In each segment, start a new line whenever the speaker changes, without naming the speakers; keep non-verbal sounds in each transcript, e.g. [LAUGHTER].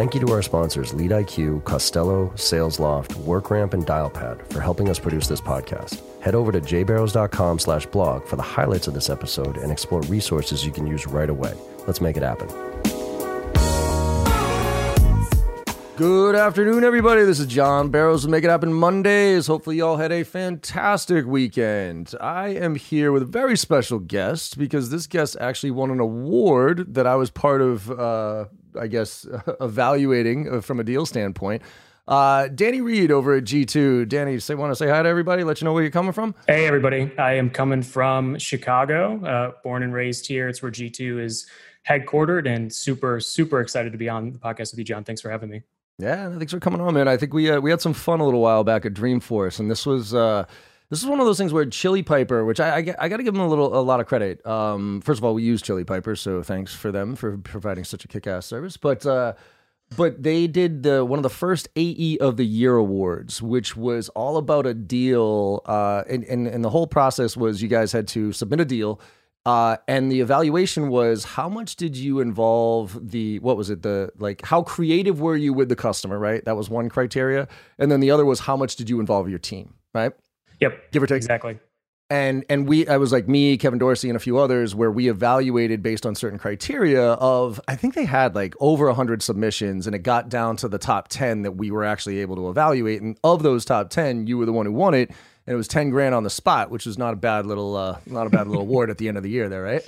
Thank you to our sponsors LeadIQ, Costello, SalesLoft, WorkRamp, and Dialpad for helping us produce this podcast. Head over to jbarrows.com slash blog for the highlights of this episode and explore resources you can use right away. Let's make it happen. Good afternoon, everybody. This is John Barrows of Make It Happen Mondays. Hopefully, y'all had a fantastic weekend. I am here with a very special guest because this guest actually won an award that I was part of, uh, I guess, [LAUGHS] evaluating uh, from a deal standpoint. Uh, Danny Reed over at G2. Danny, say want to say hi to everybody. Let you know where you're coming from.
Hey, everybody. I am coming from Chicago. Uh, born and raised here. It's where G2 is headquartered, and super super excited to be on the podcast with you, John. Thanks for having me.
Yeah, thanks for coming on, man. I think we uh, we had some fun a little while back at Dreamforce, and this was uh, this is one of those things where Chili Piper, which I I, I got to give them a little a lot of credit. Um, first of all, we use Chili Piper, so thanks for them for providing such a kick ass service. But uh, but they did the one of the first AE of the Year awards, which was all about a deal. Uh, and, and and the whole process was you guys had to submit a deal uh, and the evaluation was how much did you involve the what was it the like how creative were you with the customer right that was one criteria and then the other was how much did you involve your team right
yep
give or take
exactly
and and we I was like me Kevin Dorsey and a few others where we evaluated based on certain criteria of I think they had like over 100 submissions and it got down to the top 10 that we were actually able to evaluate and of those top 10 you were the one who won it and it was 10 grand on the spot, which was not a bad little, uh, not a bad little award at the end of the year there, right?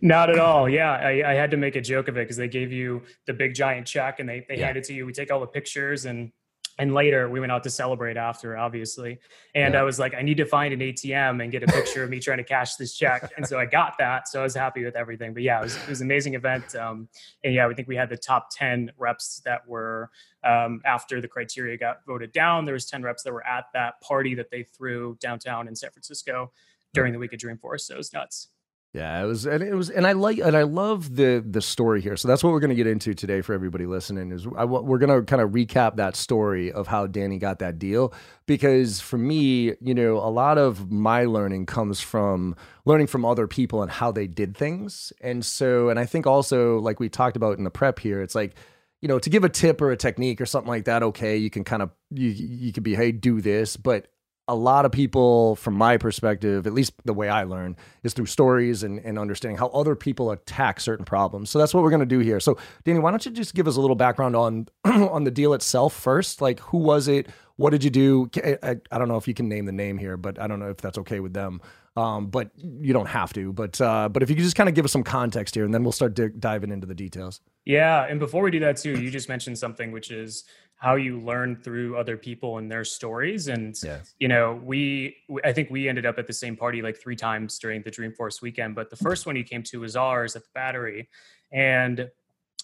Not at all. Yeah, I, I had to make a joke of it because they gave you the big giant check and they they yeah. hand it to you. We take all the pictures and and later we went out to celebrate after obviously. And yeah. i was like i need to find an atm and get a picture of me trying to cash this check. And so i got that so i was happy with everything. But yeah it was, it was an amazing event um, and yeah we think we had the top 10 reps that were um, after the criteria got voted down. There was 10 reps that were at that party that they threw downtown in san francisco during the week of dreamforce so it was nuts
yeah, it was, and it was, and I like, and I love the the story here. So that's what we're going to get into today for everybody listening. Is I, we're going to kind of recap that story of how Danny got that deal because for me, you know, a lot of my learning comes from learning from other people and how they did things, and so, and I think also like we talked about in the prep here, it's like you know, to give a tip or a technique or something like that, okay, you can kind of you you could be, hey, do this, but a lot of people, from my perspective, at least the way I learn, is through stories and, and understanding how other people attack certain problems. So that's what we're going to do here. So, Danny, why don't you just give us a little background on [CLEARS THROAT] on the deal itself first? Like, who was it? What did you do? I, I, don't know if you can name the name here, but I don't know if that's okay with them. Um, but you don't have to. But uh, but if you could just kind of give us some context here, and then we'll start di- diving into the details.
Yeah, and before we do that too, you just mentioned something which is how you learn through other people and their stories. And you know we i think we ended up at the same party like three times during the dreamforce weekend but the first one you came to was ours at the battery. And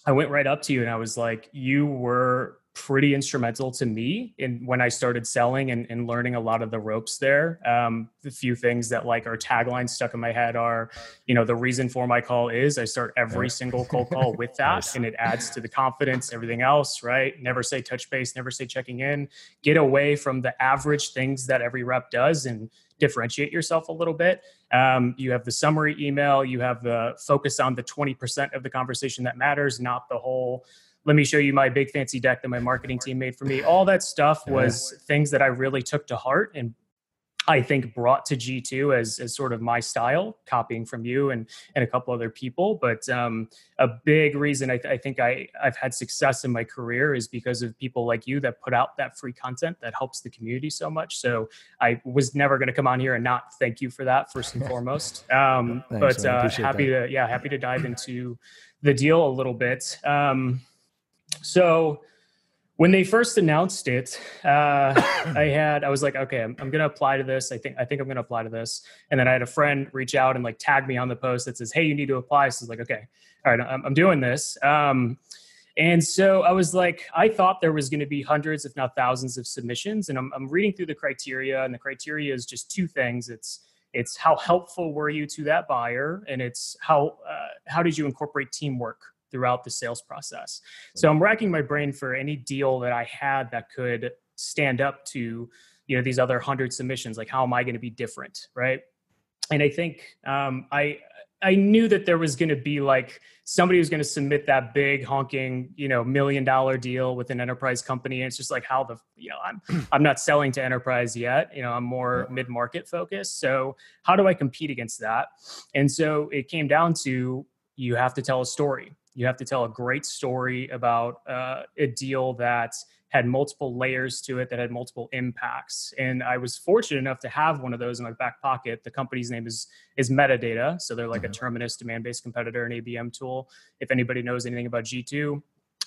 i went right up to you and i was like you were pretty instrumental to me in when I started selling and, and learning a lot of the ropes there. Um, the few things that like our tagline stuck in my head are, you know, the reason for my call is I start every single cold [LAUGHS] call with that nice. and it adds to the confidence, everything else, right? Never say touch base, never say checking in, get away from the average things that every rep does and differentiate yourself a little bit. Um, you have the summary email, you have the focus on the 20% of the conversation that matters, not the whole let me show you my big fancy deck that my marketing team made for me. All that stuff was things that I really took to heart and I think brought to G2 as, as sort of my style, copying from you and, and a couple other people. But um, a big reason I, th- I, think I, I've had success in my career is because of people like you that put out that free content that helps the community so much. So I was never going to come on here and not thank you for that first and [LAUGHS] foremost. Um, Thanks, but uh, happy that. to, yeah, happy to dive into the deal a little bit. Um, so when they first announced it, uh, I had I was like, okay, I'm, I'm, gonna apply to this. I think I think I'm gonna apply to this. And then I had a friend reach out and like tag me on the post that says, hey, you need to apply. So I was like, okay, all right, I'm, I'm doing this. Um, and so I was like, I thought there was going to be hundreds, if not thousands, of submissions. And I'm, I'm reading through the criteria, and the criteria is just two things. It's it's how helpful were you to that buyer, and it's how uh, how did you incorporate teamwork throughout the sales process. So I'm racking my brain for any deal that I had that could stand up to, you know, these other 100 submissions. Like how am I going to be different, right? and I think um, I I knew that there was going to be like somebody was going to submit that big honking, you know, million dollar deal with an enterprise company. And it's just like how the, you know, I'm [CLEARS THROAT] I'm not selling to enterprise yet. You know, I'm more mid market focused. So how do I compete against that? And so it came down to you have to tell a story. You have to tell a great story about uh, a deal that had multiple layers to it that had multiple impacts. And I was fortunate enough to have one of those in my back pocket. The company's name is is Metadata, so they're like mm-hmm. a Terminus Demandbase competitor and ABM tool. If anybody knows anything about G2,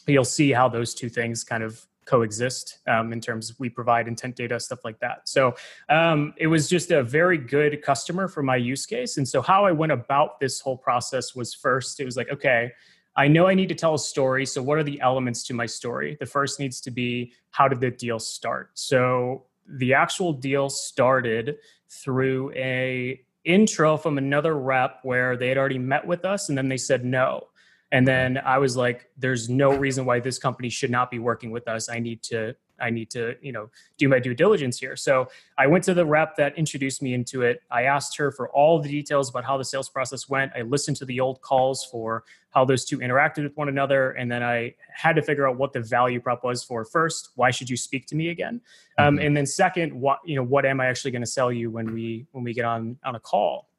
you'll see how those two things kind of coexist um, in terms of we provide intent data stuff like that so um, it was just a very good customer for my use case and so how i went about this whole process was first it was like okay I know I need to tell a story. So, what are the elements to my story? The first needs to be how did the deal start? So, the actual deal started through a intro from another rep where they had already met with us and then they said no. And then I was like, there's no reason why this company should not be working with us. I need to I need to, you know, do my due diligence here. So I went to the rep that introduced me into it. I asked her for all the details about how the sales process went. I listened to the old calls for how those two interacted with one another, and then I had to figure out what the value prop was for first. Why should you speak to me again? Um, mm-hmm. and then second, what you know, what am I actually going to sell you when we when we get on on a call?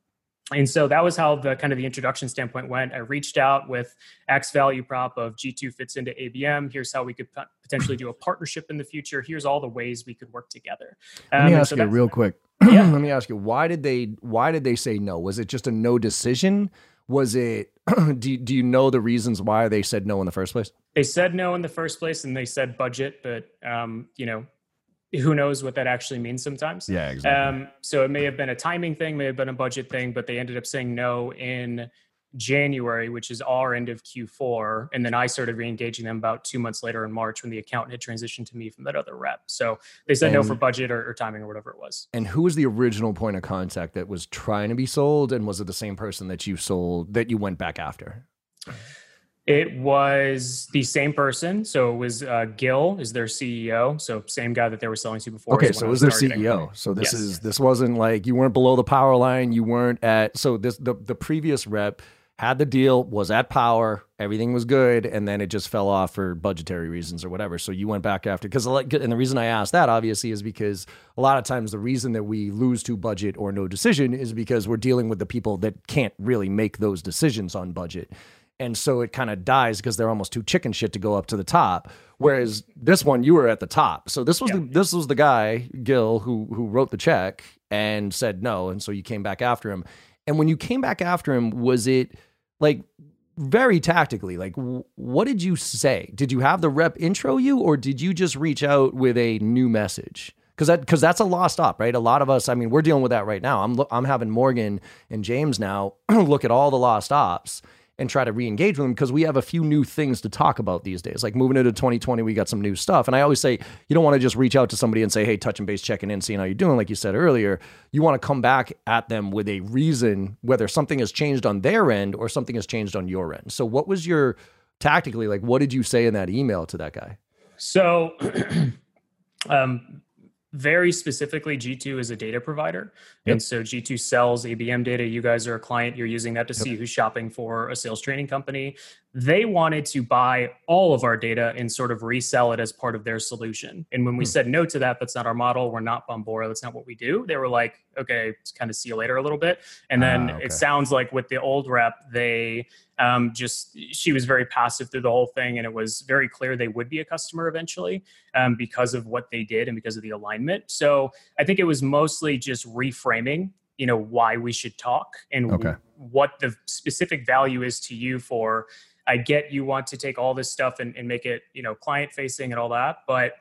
And so that was how the kind of the introduction standpoint went. I reached out with X value prop of G2 fits into ABM. Here's how we could potentially do a partnership in the future. Here's all the ways we could work together.
Um, Let me ask so you real quick. [CLEARS THROAT] Yeah. Let me ask you why did they why did they say no? Was it just a no decision? Was it [CLEARS THROAT] do do you know the reasons why they said no in the first place?
They said no in the first place, and they said budget, but um, you know who knows what that actually means sometimes.
Yeah, exactly.
Um, so it may have been a timing thing, may have been a budget thing, but they ended up saying no in January, which is our end of Q4. And then I started re-engaging them about two months later in March when the account had transitioned to me from that other rep. So they said and, no for budget or, or, timing or whatever it was.
And who was the original point of contact that was trying to be sold? And was it the same person that you sold that you went back after?
It was the same person. So it was uh, Gil is their CEO. So same guy that they were selling to before.
Okay, so it was their CEO. So this yes. is this wasn't like you weren't below the power line. You weren't at so this the the previous rep had the deal, was at power, everything was good, and then it just fell off for budgetary reasons or whatever. So you went back after because and the reason I asked that obviously is because a lot of times the reason that we lose to budget or no decision is because we're dealing with the people that can't really make those decisions on budget and so it kind of dies because they're almost too chicken shit to go up to the top. Whereas this one, you were at the top. So this was yeah. the, this was the guy Gil who who wrote the check and said no, and so you came back after him. And when you came back after him, was it like very tactically? Like, what did you say? Did you have the rep intro you, or did you just reach out with a new message? because that because that's a lost op, right? A lot of us, I mean, we're dealing with that right now. I'm I'm having Morgan and James now [CLEARS THROAT] look at all the lost ops and try to re-engage with them because we have a few new things to talk about these days. Like moving into 2020, we got some new stuff. And I always say you don't want to just reach out to somebody and say, "Hey, touch and base, checking in, seeing how you're doing." Like you said earlier, you want to come back at them with a reason, whether something has changed on their end or something has changed on your end. So, what was your tactically like? What did you say in that email to that guy?
So, [CLEARS THROAT] um, very specifically g2 is a data provider yep. and so g2 sells abm data you guys are a client you're using that to yep. see who's shopping for a sales training company they wanted to buy all of our data and sort of resell it as part of their solution and when we hmm. said no to that that's not our model we're not bombora that's not what we do they were like okay kind of see you later a little bit and then ah, okay. it sounds like with the old rep they um, just she was very passive through the whole thing, and it was very clear they would be a customer eventually um, because of what they did and because of the alignment. So I think it was mostly just reframing, you know, why we should talk and okay. what the specific value is to you for. I get you want to take all this stuff and, and make it, you know, client facing and all that, but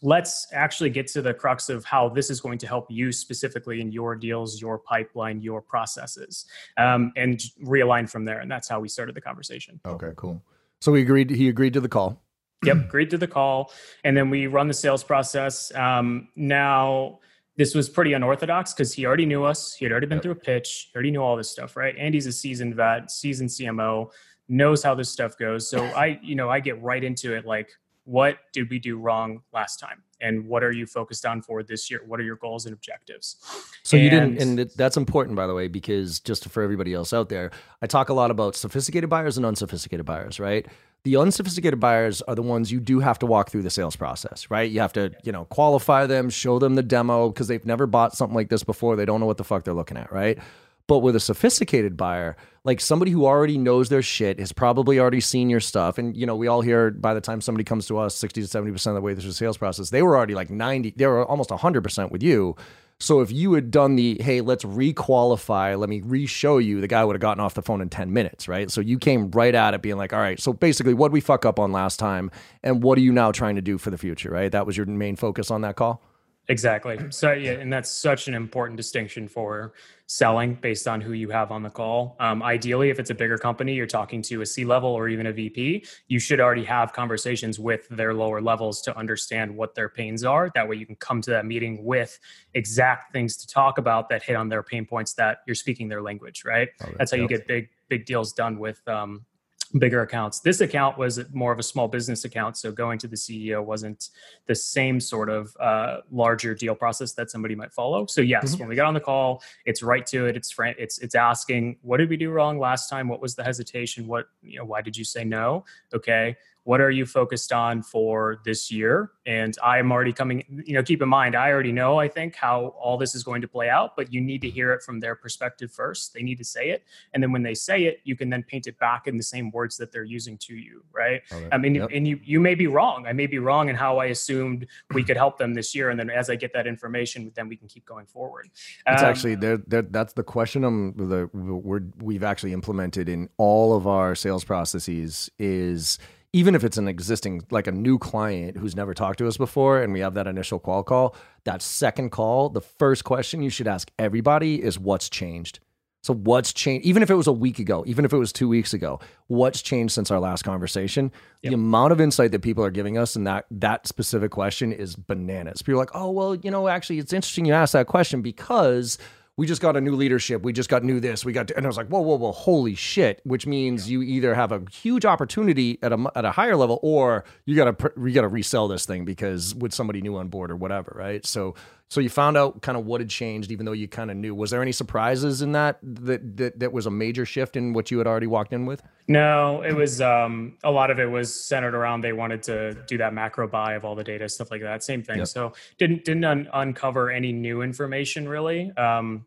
let's actually get to the crux of how this is going to help you specifically in your deals, your pipeline, your processes, um, and realign from there. And that's how we started the conversation.
Okay, cool. So we agreed. He agreed to the call.
Yep, agreed to the call, and then we run the sales process. Um, now. This was pretty unorthodox because he already knew us. He had already been yep. through a pitch. He already knew all this stuff, right? Andy's a seasoned vet, seasoned CMO, knows how this stuff goes. So I, you know, I get right into it like, what did we do wrong last time? And what are you focused on for this year? What are your goals and objectives?
So and, you didn't and that's important by the way because just for everybody else out there i talk a lot about sophisticated buyers and unsophisticated buyers right? The unsophisticated buyers are the ones you do have to walk through the sales process right? You have to you know qualify them show them the demo because they've never bought something like this before. They don't know what the fuck they're looking at right but with a sophisticated buyer, like somebody who already knows their shit, has probably already seen your stuff. And, you know, we all hear by the time somebody comes to us 60 to 70% of the way through the sales process, they were already like 90, they were almost 100% with you. So if you had done the, hey, let's requalify, let me re-show you, the guy would have gotten off the phone in 10 minutes, right? So you came right at it being like, all right, so basically what we fuck up on last time and what are you now trying to do for the future, right? That was your main focus on that call?
Exactly. So yeah, and that's such an important distinction for selling based on who you have on the call. Um, ideally, if it's a bigger company, you're talking to a C level or even a VP, you should already have conversations with their lower levels to understand what their pains are. That way, you can come to that meeting with exact things to talk about that hit on their pain points that you're speaking their language. Right. Oh, that's how you get big big deals done with um, bigger accounts. This account was more of a small business account, so going to the CEO wasn't the same sort of uh, larger deal process that somebody might follow. So yes, mm-hmm. when we got on the call, it's right to it. It's it's it's asking, what did we do wrong last time? What was the hesitation? What you know? Why did you say no? Okay, what are you focused on for this year? And i'm already coming you know keep in mind i already know i think how all this is going to play out but you need to hear it from their perspective first. They need to say it and then when they say it you can then paint it back in the same words that they're using to you right? I mean yep. and you you may be wrong. I may be wrong in how i assumed we could help them this year and then as i get that information then we can keep going forward.
It's um, actually there that's the question I'm, the we're, we've actually implemented in all of our sales processes is even if it's an existing like a new client who's never talked to us before and we have that initial qual call that second call the first question you should ask everybody is what's changed? So what's changed? Even if it was a week ago even if it was two weeks ago what's changed since our last conversation? Yep. the amount of insight that people are giving us in that that specific question is bananas. People are like oh well you know actually it's interesting you asked that question because we just got a new leadership. We just got new this. We got, and I was like, whoa, whoa, whoa, holy shit! Which means yeah. you either have a huge opportunity at a at a higher level, or you got to you got to resell this thing because with somebody new on board or whatever, right? So, so you found out kind of what had changed, even though you kind of knew. Was there any surprises in that that that that was a major shift in what you had already walked in with?
No, it was um, a lot of it was centered around they wanted to do that macro buy of all the data, stuff like that. Same thing. Yep. So didn't didn't un- uncover any new information really. Um,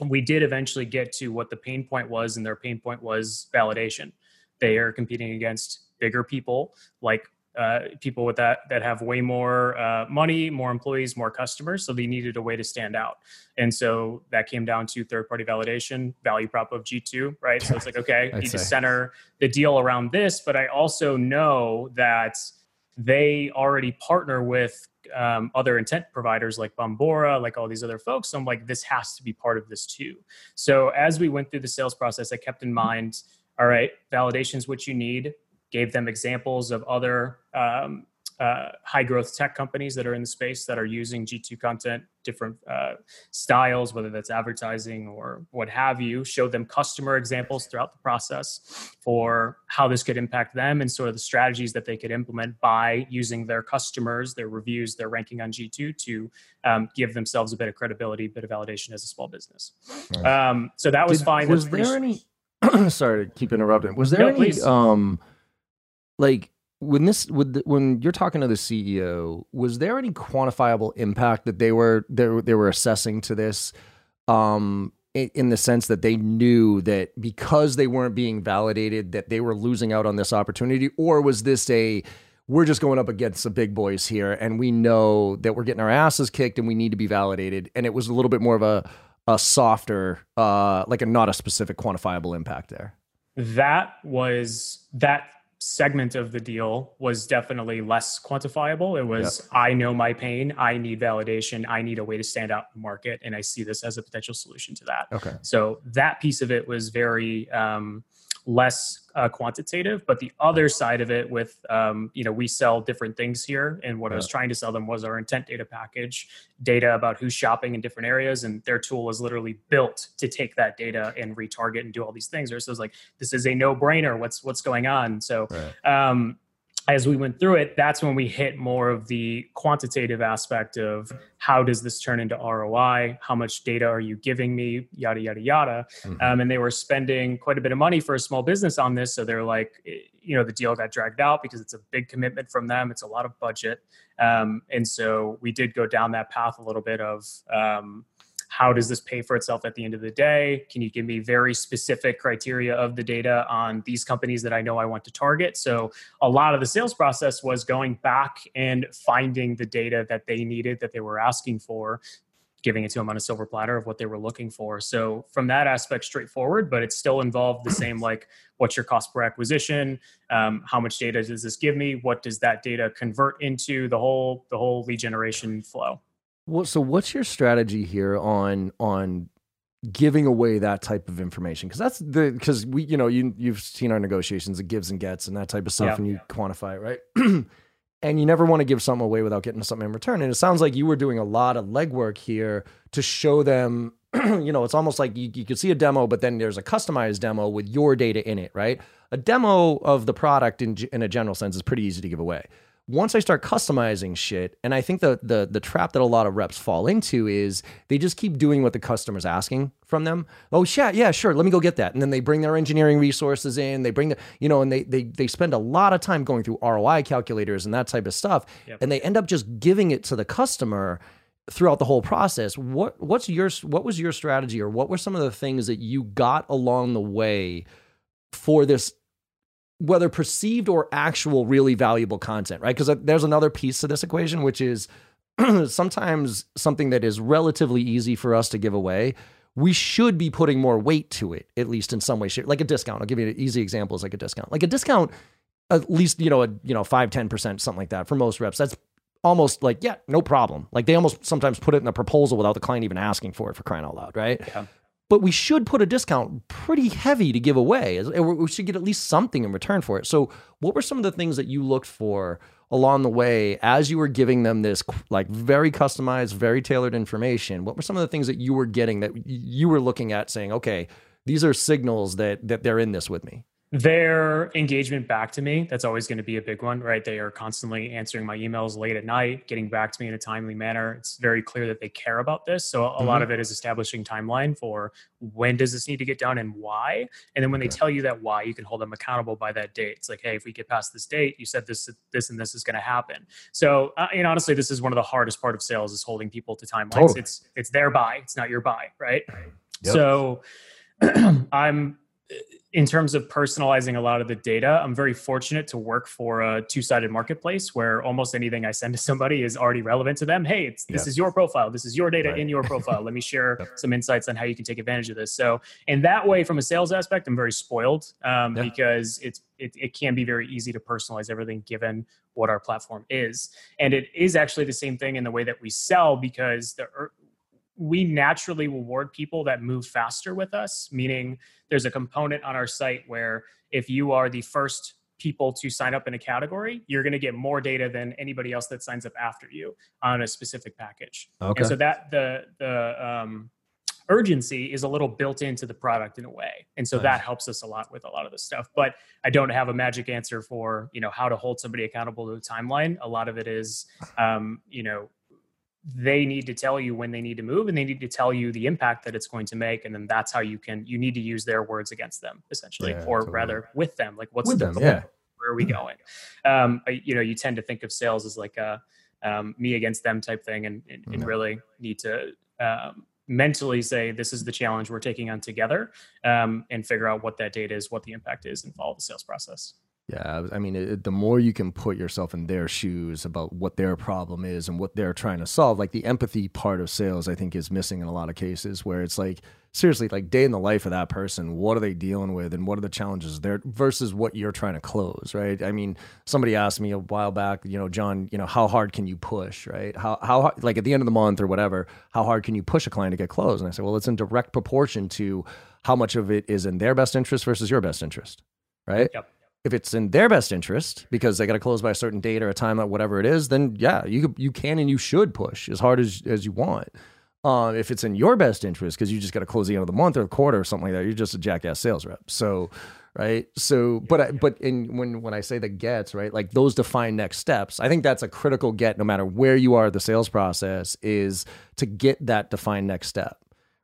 we did eventually get to what the pain point was, and their pain point was validation. They are competing against bigger people, like uh, people with that that have way more uh, money, more employees, more customers. So they needed a way to stand out, and so that came down to third-party validation, value prop of G two, right? So it's like, okay, [LAUGHS] you need to center the deal around this, but I also know that they already partner with um, other intent providers like Bombora, like all these other folks. So I'm like, this has to be part of this too. So as we went through the sales process, I kept in mind, all right, validation is what you need. Gave them examples of other um, uh, high growth tech companies that are in the space that are using G2 content, different uh, styles, whether that's advertising or what have you, show them customer examples throughout the process for how this could impact them and sort of the strategies that they could implement by using their customers, their reviews, their ranking on G2 to um, give themselves a bit of credibility, a bit of validation as a small business. Right. Um, so that was Did, fine.
Was there any? [CLEARS THROAT] sorry to keep interrupting. Was there no, any? Please. Um, like when this the, when you're talking to the CEO, was there any quantifiable impact that they were they, they were assessing to this? Um, in the sense that they knew that because they weren't being validated that they were losing out on this opportunity or was this a we're just going up against the big boys here and we know that we're getting our asses kicked and we need to be validated and it was a little bit more of a a softer uh like a not a specific quantifiable impact there
that was that segment of the deal was definitely less quantifiable. It was, yep. I know my pain. I need validation. I need a way to stand out in the market. And I see this as a potential solution to that.
Okay.
So that piece of it was very, um, less uh, quantitative but the other side of it with um, you know we sell different things here and what yeah. i was trying to sell them was our intent data package data about who's shopping in different areas and their tool was literally built to take that data and retarget and do all these things or so it's like this is a no-brainer what's what's going on so right. um, as we went through it, that's when we hit more of the quantitative aspect of how does this turn into ROI? How much data are you giving me? Yada, yada, yada. Mm-hmm. Um, and they were spending quite a bit of money for a small business on this. So they're like, eh, you know, the deal got dragged out because it's a big commitment from them. It's a lot of budget. Um, and so we did go down that path a little bit of, um, how does this pay for itself at the end of the day? Can you give me very specific criteria of the data on these companies that I know I want to target? So, a lot of the sales process was going back and finding the data that they needed, that they were asking for, giving it to them on a silver platter of what they were looking for. So, from that aspect, straightforward, but it still involved the same like, what's your cost per acquisition? Um, how much data does this give me? What does that data convert into? The whole the whole lead generation flow.
Well, so what's your strategy here on on giving away that type of information? Because that's the because we you know you you've seen our negotiations, it gives and gets, and that type of stuff, yeah. and you quantify it, right? [CLEARS THROAT] and you never want to give something away without getting something in return. And it sounds like you were doing a lot of legwork here to show them. [CLEARS THROAT] you know, it's almost like you, you could see a demo, but then there's a customized demo with your data in it, right? A demo of the product in in a general sense is pretty easy to give away once I start customizing shit, and I think the the the trap that a lot of reps fall into is they just keep doing what the customer's asking from them. Oh shit, yeah, sure, let me go get that. And then they bring their engineering resources in, they bring the, you know, and they they they spend a lot of time going through ROI calculators and that type of stuff. Yep. And they end up just giving it to the customer throughout the whole process. What what's your what was your strategy or what were some of the things that you got along the way for this whether perceived or actual really valuable content, right? Because uh, there's another piece to this equation, which is [CLEARS THROAT] sometimes something that is relatively easy for us to give away. We should be putting more weight to it, at least in some way, shape. Like a discount. I'll give you an easy example. Is like a discount. Like a discount, at least you know a you know five ten percent something like that for most reps. That's almost like yeah, no problem. Like they almost sometimes put it in the proposal without the client even asking for it for crying out loud, right? Yeah but we should put a discount pretty heavy to give away. We should get at least something in return for it. So, what were some of the things that you looked for along the way as you were giving them this like very customized, very tailored information? What were some of the things that you were getting that you were looking at saying, okay, these are signals that that they're in this with me?
Their engagement back to me that's always going to be a big one right? They are constantly answering my emails late at night getting back to me in a timely manner. It's very clear that they care about this so a mm-hmm. lot of it is establishing timeline for when does this need to get done and why. And then when they tell you that why you can hold them accountable by that date. It's like hey if we get past this date you said this this and this is going to happen. So uh, and honestly this is one of the hardest part of sales is holding people to timelines. Totally. it's it's their buy it's not your buy right. Yep. so [CLEARS THROAT] i'm in terms of personalizing a lot of the data, I'm very fortunate to work for a two-sided marketplace where almost anything I send to somebody is already relevant to them. Hey, this yeah. is your profile. This is your data right. in your profile. Let me [LAUGHS] share yep. some insights on how you can take advantage of this. So, in that way, from a sales aspect, I'm very spoiled um, yeah. because it's it, it can be very easy to personalize everything given what our platform is, and it is actually the same thing in the way that we sell because the we naturally reward people that move faster with us, meaning there's a component on our site where if you are the first people to sign up in a category, you're going to get more data than anybody else that signs up after you on a specific package. Okay. And so that the the um, urgency is a little built into the product in a way, and so nice. that helps us a lot with a lot of the stuff. But I don't have a magic answer for you know how to hold somebody accountable to a timeline. A lot of it is um, you know they need to tell you when they need to move and they need to tell you the impact that it's going to make and then that's how you can you need to use their words against them essentially yeah, or totally. rather with them like what's with the them, yeah. where are we going [LAUGHS] um, you know you tend to think of sales as like a um, me against them type thing and, and, and really need to um, mentally say this is the challenge we're taking on together um, and figure out what that data is what the impact is and follow the sales process
yeah, I mean, it, the more you can put yourself in their shoes about what their problem is and what they're trying to solve, like the empathy part of sales, I think is missing in a lot of cases where it's like, seriously, like day in the life of that person, what are they dealing with and what are the challenges there versus what you're trying to close, right? I mean, somebody asked me a while back, you know, John, you know, how hard can you push, right? How, how, like at the end of the month or whatever, how hard can you push a client to get closed? And I said, well, it's in direct proportion to how much of it is in their best interest versus your best interest, right? Yep if it's in their best interest because they got to close by a certain date or a time, or whatever it is, then yeah, you you can and you should push as hard as as you want. Uh, if it's in your best interest because you just got to close the end of the month or the quarter or something like that, you're just a jackass sales rep. So, right? So, but I, but in when when I say the gets, right, like those define next steps. I think that's a critical get, no matter where you are the sales process, is to get that defined next step,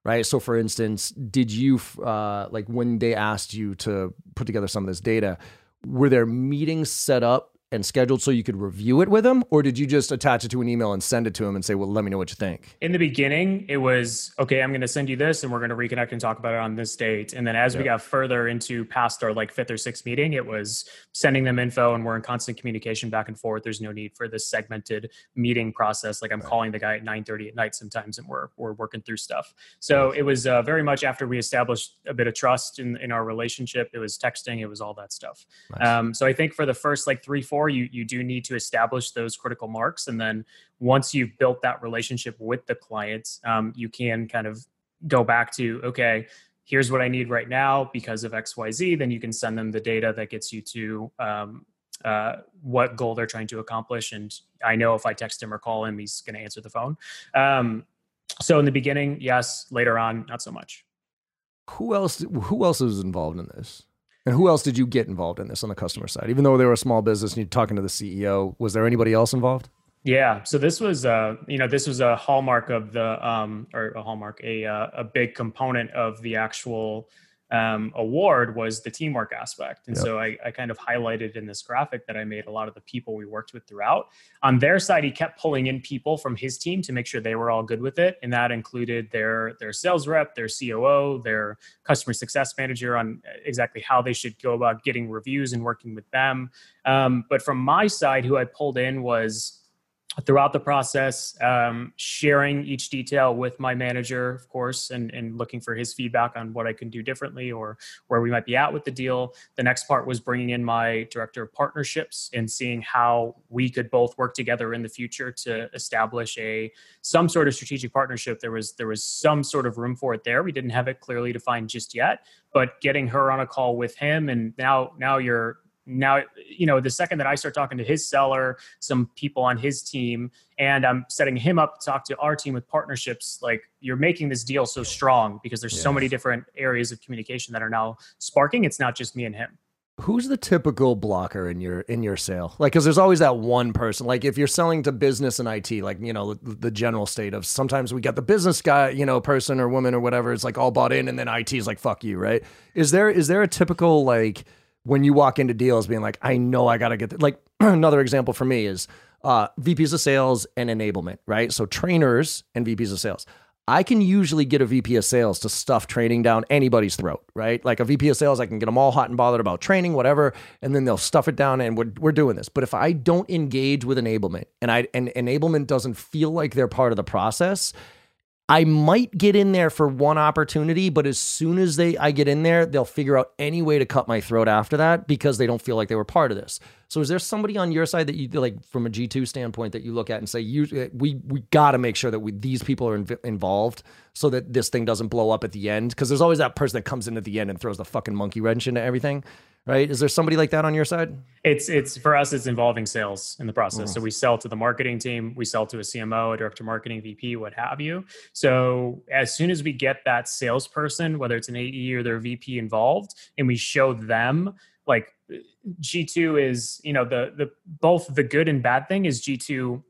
right? So, for instance, did you uh, like when they asked you to put together some of this data? Were there meetings set up and scheduled so you could review it with him or did you just attach it to an email and send it to him and say well let me know what you think
in the beginning it was okay i'm going to send you this and we're going to reconnect and talk about it on this date. And then as we got further into past our like fifth or sixth meeting it was sending them info and we're in constant communication back and forth. There's no need for this segmented meeting process. Like i'm right. calling the guy at 9.30 at night sometimes and we're, we're working through stuff. So it was uh, very much after we established a bit of trust in, in our relationship it was texting it was all that stuff. Nice. um, so i think for the first like three four you you do need to establish those critical marks, and then once you've built that relationship with the clients, um, you can kind of go back to okay here's what I need right now because of XYZ, then you can send them the data that gets you to um, uh, what goal they're trying to accomplish. And I know if I text him or call him, he's going to answer the phone. Um, so in the beginning, yes. Later on, not so much.
Who else? Who else is involved in this? And who else did you get involved in this on the customer side? Even though they were a small business and you're talking to the CEO, was there anybody else involved?
Yeah, so this was uh, you know, this was a hallmark of the um or a hallmark, a uh, a big component of the actual um, award was the teamwork aspect. And yep. so I, I, kind of highlighted in this graphic that I made a lot of the people we worked with throughout. On their side, he kept pulling in people from his team to make sure they were all good with it. And that included their their sales rep, their COO, their customer success manager on exactly how they should go about getting reviews and working with them. Um, but from my side, who I pulled in was throughout the process, um, sharing each detail with my manager, of course, and, and looking for his feedback on what I can do differently or where we might be at with the deal. The next part was bringing in my director of partnerships and seeing how we could both work together in the future to establish a some sort of strategic partnership. There was there was some sort of room for it there. We didn't have it clearly defined just yet, but getting her on a call with him and now now you're now you know the second that i start talking to his seller some people on his team and i'm setting him up to talk to our team with partnerships like you're making this deal so strong because there's yes. so many different areas of communication that are now sparking. It's not just me and him.
Who's the typical blocker in your in your sale? Like because there's always that one person. Like if you're selling to business and it like you know the, the general state of sometimes we got the business guy you know person or woman or whatever it's like all bought in and then it is like fuck you right? Is there is there a typical like when you walk into deals being like, I know I got to get like [CLEARS THROAT] another example for me is uh, VPs of sales and enablement, right? So trainers and VPs of sales. I can usually get a VP of sales to stuff training down anybody's throat, right? Like a VP of sales, I can get them all hot and bothered about training, whatever, and then they'll stuff it down and we're, we're doing this. But if I don't engage with enablement and I and enablement doesn't feel like they're part of the process, I might get in there for one opportunity, but as soon as they I get in there, they'll figure out any way to cut my throat after that because they don't feel like they were part of this. So is there somebody on your side that you like from a G2 standpoint that you look at and say you uh, we we got to make sure that we, these people are inv- involved so that this thing doesn't blow up at the end because there's always that person that comes in at the end and throws the fucking monkey wrench into everything right? Is there somebody like that on your side?
It's it's for us. It's involving sales in the process. Mm. So we sell to the marketing team, we sell to a CMO, a director of marketing, VP, what have you. So as soon as we get that salesperson, whether it's an AE or their VP involved, and we show them like G2 is, you know, the the both the good and bad thing is G2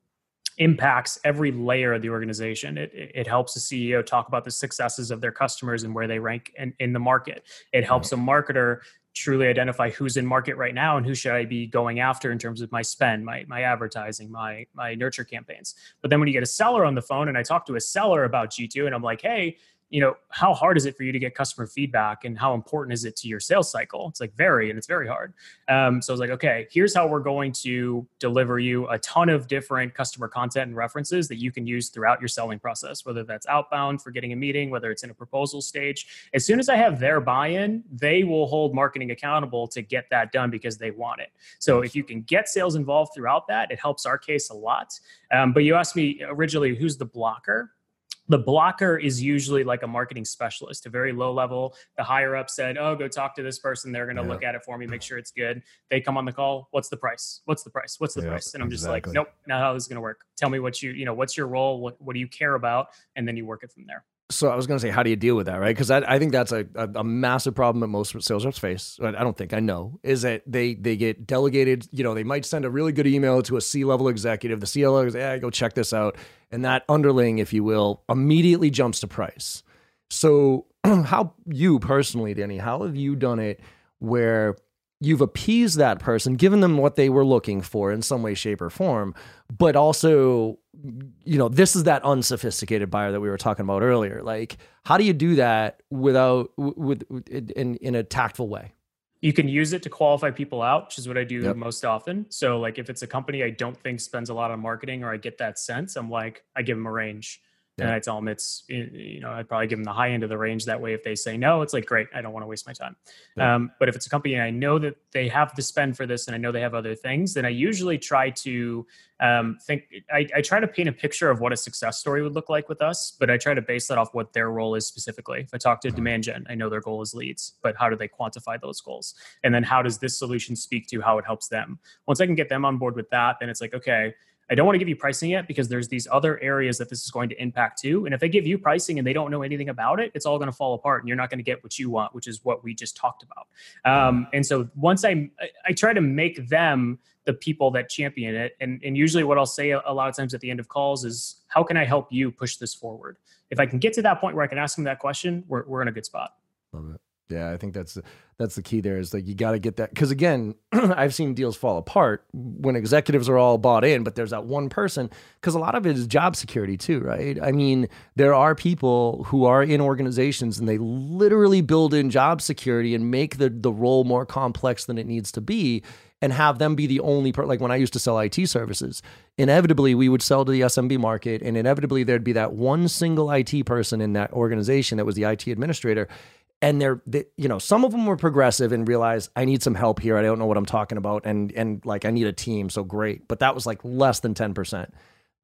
impacts every layer of the organization. It, it, helps the CEO talk about the successes of their customers and where they rank in, in the market. It helps mm-hmm. a marketer truly identify who's in market right now and who should I be going after in terms of my spend, my my advertising, my my nurture campaigns. But then when you get a seller on the phone and I talk to a seller about G2 and I'm like, "Hey, you know, how hard is it for you to get customer feedback and how important is it to your sales cycle? It's like very, and it's very hard. Um, so I was like, okay, here's how we're going to deliver you a ton of different customer content and references that you can use throughout your selling process, whether that's outbound for getting a meeting, whether it's in a proposal stage. As soon as I have their buy in, they will hold marketing accountable to get that done because they want it. So if you can get sales involved throughout that, it helps our case a lot. Um, but you asked me originally, who's the blocker? The blocker is usually like a marketing specialist, a very low level. The higher up said, "Oh, go talk to this person. They're going to yeah. look at it for me, make sure it's good." They come on the call. What's the price? What's the price? What's the yeah, price? And I'm exactly. just like, "Nope, not how this is going to work. Tell me what you, you know, what's your role? What what do you care about?" And then you work it from there.
So I was going to say, how do you deal with that, right? Because I, I, think that's a, a, a, massive problem that most sales reps face. I don't think I know is that they they get delegated. You know, they might send a really good email to a C level executive. The C level "Yeah, go check this out," and that underling, if you will, immediately jumps to price. So, [CLEARS THROAT] how you personally, Danny, how have you done it where you've appeased that person, given them what they were looking for in some way, shape, or form, but also, you know, this is that unsophisticated buyer that we were talking about earlier. Like, how do you do that without with, in in a tactful way?
You can use it to qualify people out, which is what I do yep. most often. So, like, if it's a company I don't think spends a lot on marketing, or I get that sense, I'm like, I give them a range yeah. and I tell them it's you know I'd probably give them the high end of the range. That way, if they say no, it's like great, I don't want to waste my time. Yeah. Um, but if it's a company and I know that they have to spend for this, and I know they have other things, then I usually try to um, think. I, I try to paint a picture of what a success story would look like with us, but I try to base that off what their role is specifically. If I talk to demand gen, I know their goal is leads, but how do they quantify those goals? And then how does this solution speak to how it helps them? Once I can get them on board with that, then it's like okay I don't want to give you pricing yet because there's these other areas that this is going to impact too. And if they give you pricing and they don't know anything about it, it's all going to fall apart and you're not going to get what you want, which is what we just talked about. Um, and so once I, I try to make them the people that champion it. And, and usually what I'll say a, lot of times at the end of calls is, how can I help you push this forward? If I can get to that point where I can ask them that question, we're, we're in a good spot.
Love it. Yeah, I think that's that's the key. There is like you got to get that because again, [CLEARS THROAT] I've seen deals fall apart when executives are all bought in, but there's that one person because a lot of it is job security too, right? I mean, there are people who are in organizations and they literally build in job security and make the the role more complex than it needs to be and have them be the only part. like when I used to sell IT services, inevitably we would sell to the SMB market and inevitably there'd be that one single IT person in that organization that was the IT administrator and they're they, you know some of them were progressive and realized i need some help here. I don't know what i'm talking about. And and like i need a team so great. But that was like less than 10%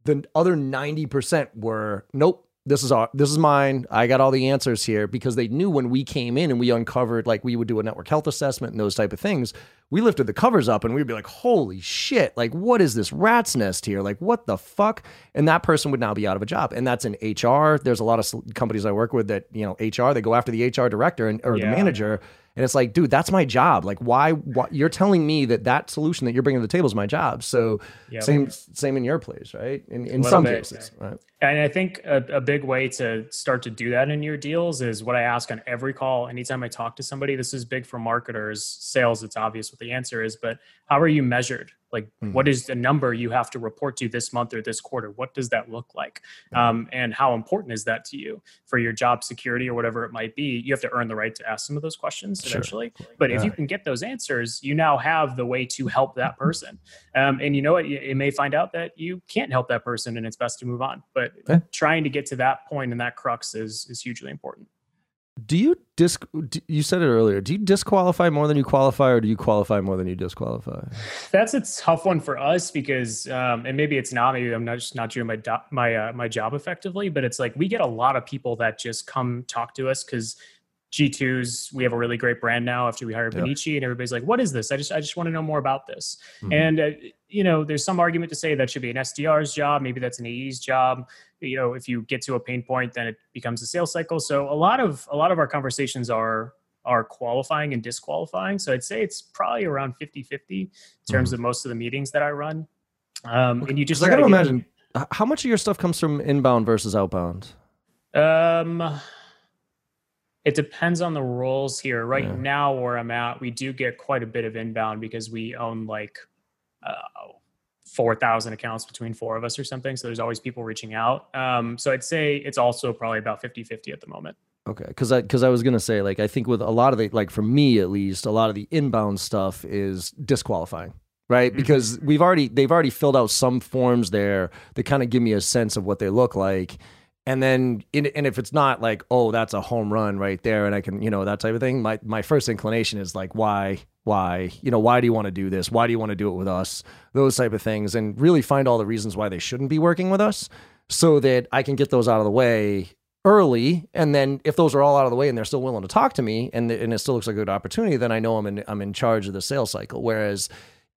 the other 90% were nope this is our this is mine. I got all the answers here because they knew when we came in and we uncovered like we would do a network health assessment and those type of things we lifted the covers up and we'd be like holy shit like what is this rat's nest here? Like what the fuck? And that person would now be out of a job. And that's in hr there's a lot of companies i work with that you know hr they go after the hr director and or yeah. the manager and it's like, dude, that's my job. Like, why, why? You're telling me that that solution that you're bringing to the table is my job. So yep. same, same in your place, right? In, in some bit, cases, right?
And I think a, a, big way to start to do that in your deals is what I ask on every call. Anytime I talk to somebody, this is big for marketers, sales. It's obvious what the answer is, but how are you measured? Like, mm-hmm. what is the number you have to report to this month or this quarter? What does that look like? Um, and how important is that to you for your job security or whatever it might be? You have to earn the right to ask some of those questions eventually. Sure. But yeah. if you can get those answers, you now have the way to help that [LAUGHS] person. Um, and you know what? It may find out that you can't help that person and it's best to move on. But trying to get to that point and that crux is is hugely important.
Do you disc? You said it earlier. Do you disqualify more than you qualify, or do you qualify more than you disqualify?
That's a tough one for us because, um, and maybe it's not. Maybe I'm not just not doing my do, my uh, my job effectively. But it's like we get a lot of people that just come talk to us because G2s, we have a really great brand now after we hired yep. Benici, and everybody's like, "What is this? I just I just want to know more about this." Mm-hmm. And uh, you know, there's some argument to say that should be an SDR's job, maybe that's an AE's job. You know, if you get to a pain point, then it becomes a sales cycle. So a lot of a lot of our conversations are are qualifying and disqualifying. So I'd say it's probably around 50-50 in terms mm-hmm. of most of the meetings that I run. Um, and you just
I gotta imagine how much of your stuff comes from inbound versus outbound.
Um it depends on the roles here. Right yeah. now, where I'm at, we do get quite a bit of inbound because we own like uh, 4,000 accounts between four of us or something. So there's always people reaching out. Um, so I'd say it's also probably about 50 50 at the moment.
Okay, because I because I was gonna say like I think with a lot of the like for me at least a lot of the inbound stuff is disqualifying right? Mm-hmm. Because we've already they've already filled out some forms there that kind of give me a sense of what they look like, and then and if it's not like oh that's a home run right there and i can you know that type of thing my my first inclination is like why why you know why do you want to do this? Why do you want to do it with us? Those type of things and really find all the reasons why they shouldn't be working with us so that i can get those out of the way early. And then if those are all out of the way and they're still willing to talk to me and, and it still looks like a good opportunity then i know i'm in i'm in charge of the sales cycle. Whereas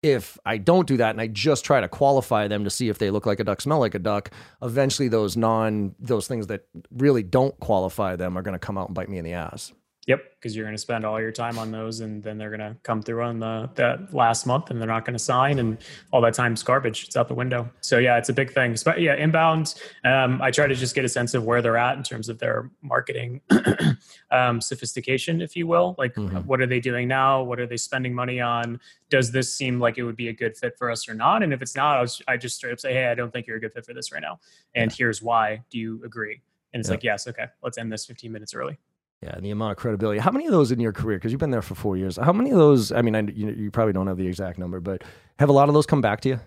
if I don't do that and I just try to qualify them to see if they look like a duck, smell like a duck, eventually those non those things that really don't qualify them are going to come out and bite me in the ass.
Yep, because you're going to spend all your time on those, and then they're going to come through on the that last month, and they're not going to sign, and all that time's garbage. It's out the window. So yeah, it's a big thing. But yeah, inbound. Um, I try to just get a sense of where they're at in terms of their marketing [CLEARS THROAT] um, sophistication, if you will. Like, mm-hmm. what are they doing now? What are they spending money on? Does this seem like it would be a good fit for us or not? And if it's not, I, was, I just straight up say, hey, I don't think you're a good fit for this right now, and yeah. here's why. Do you agree? And it's like, yes, okay, let's end this 15 minutes early.
Yeah, and the amount of credibility. How many of those in your career? Because you've been there for four years. How many of those? I mean, I, you, you probably don't have the exact number, but have a lot of those come back to you?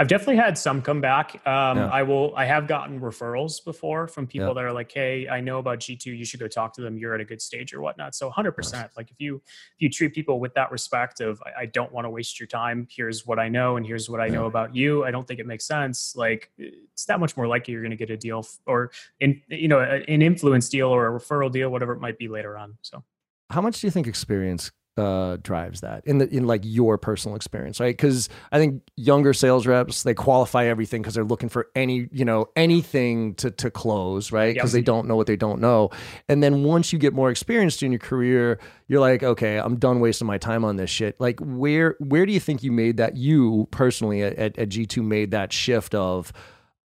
I've definitely had some come back. Um, yeah. I will. I have gotten referrals before from people yeah. that are like, "Hey, I know about G2. You should go talk to them. You're at a good stage or whatnot." So, 100. percent Like if you if you treat people with that respect of, I, I, don't want to waste your time. Here's what I know, and here's what I yeah. know about you. I don't think it makes sense. Like it's that much more likely you're going to get a deal or in you know an influence deal or a referral deal, whatever it might be later on. So,
how much do you think experience uh, drives that in the in like your personal experience, right? Because I think younger sales reps they qualify everything because they're looking for any you know anything to to close, right? Because yep. they don't know what they don't know, and then once you get more experienced in your career, you're like, okay, I'm done wasting my time on this shit. Like, where where do you think you made that? You personally at, at G2 made that shift of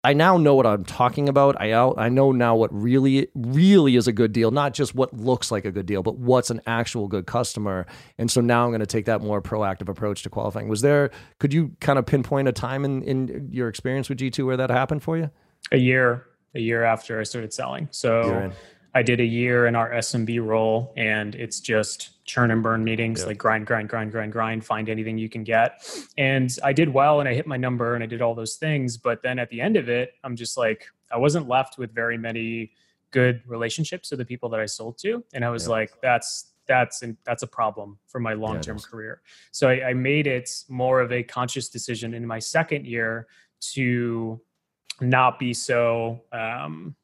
I now know what I'm talking about. I I know now what really really is a good deal, not just what looks like a good deal, but what's an actual good customer. And so now I'm going to take that more proactive approach to qualifying. Was there could you kind of pinpoint a time in in your experience with G2 where that happened for you?
A year, a year after I started selling. So I did a year in our SMB role, and it's just churn and burn meetings, like grind, grind, grind, grind, grind, find anything you can get. And I did well, and I hit my number, and I did all those things. But then at the end of it, I'm just like, I wasn't left with very many good relationships with the people that I sold to, and I was yeah. like, that's that's and that's a problem for my long term yeah, career. So I, I made it more of a conscious decision in my second year to not be so um,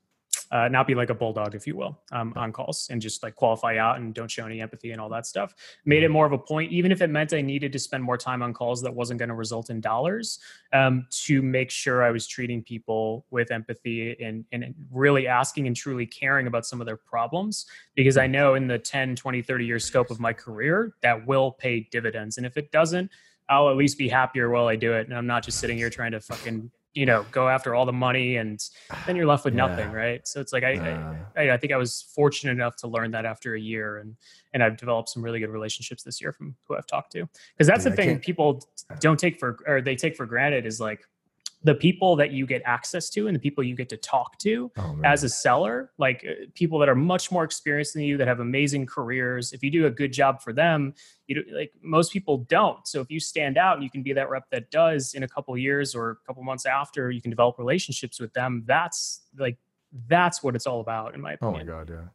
uh, not be like a bulldog, if you will, um, on calls and just like qualify out and don't show any empathy and all that stuff. Made it mm-hmm. more of a point, even if it meant I needed to spend more time on calls that wasn't going to result in dollars, um, to make sure I was treating people with empathy and, and really asking and truly caring about some of their problems. Because I know in the 10, 20, 30 year scope of my career, that will pay dividends. And if it doesn't, I'll at least be happier while I do it. And I'm not just sitting here trying to fucking you know go after all the money and then you're left with yeah. nothing right? So it's like I, uh, I, I think i was fortunate enough to learn that after a year and and i've developed some really good relationships this year from who i've talked to. Because that's yeah, the thing people don't take for or they take for granted is like the people that you get access to and the people you get to talk to oh, as a seller, like uh, people that are much more experienced than you, that have amazing careers. If you do a good job for them, you know, like most people don't. So if you stand out and you can be that rep that does in a couple years or a couple months after, you can develop relationships with them. That's like that's what it's all about, in my opinion.
Oh my god, yeah.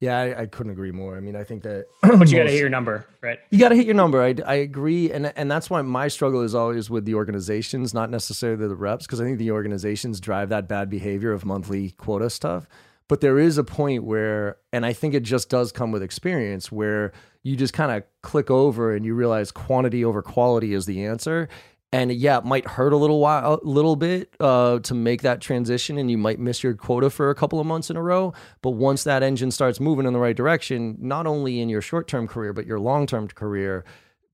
Yeah, I, I, couldn't agree more. I mean, I think that. [CLEARS THROAT]
but you got to hit your number, right?
You got to hit your number. I, I agree, and and that's why my struggle is always with the organizations, not necessarily the reps, because I think the organizations drive that bad behavior of monthly quota stuff. But there is a point where, and I think it just does come with experience, where you just kind of click over and you realize quantity over quality is the answer and yeah, it might hurt a little while, a little bit uh, to make that transition, and you might miss your quota for a couple of months in a row. But once that engine starts moving in the right direction, not only in your short-term career but your long-term career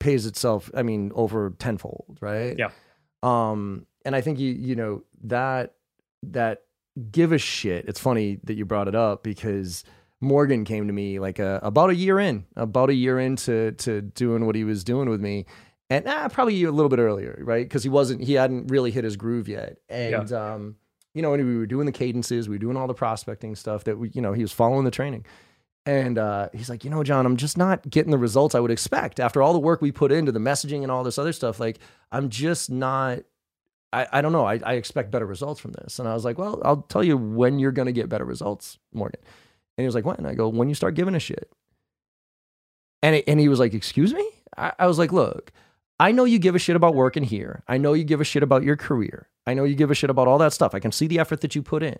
pays itself. I mean, over tenfold, right?
Yeah.
Um, and I think you you know that that give a shit. It's funny that you brought it up because Morgan came to me like a, about a year in, about a year into to doing what he was doing with me and ah, probably a little bit earlier, right? Because he wasn't, he hadn't really hit his groove yet. And, yeah. um, you know, and we were doing the cadences, we were doing all the prospecting stuff that we, you know, he was following the training. And uh, he's like, you know, John, I'm just not getting the results I would expect after all the work we put into the messaging and all this other stuff. Like, I'm just not, I, I don't know. I, I expect better results from this. And I was like, well, I'll tell you when you're going to get better results, Morgan. And he was like, when? I go, when you start giving a shit. And, it, and he was like, excuse me? I, I was like, look, I know you give a shit about working here. I know you give a shit about your career. I know you give a shit about all that stuff. I can see the effort that you put in.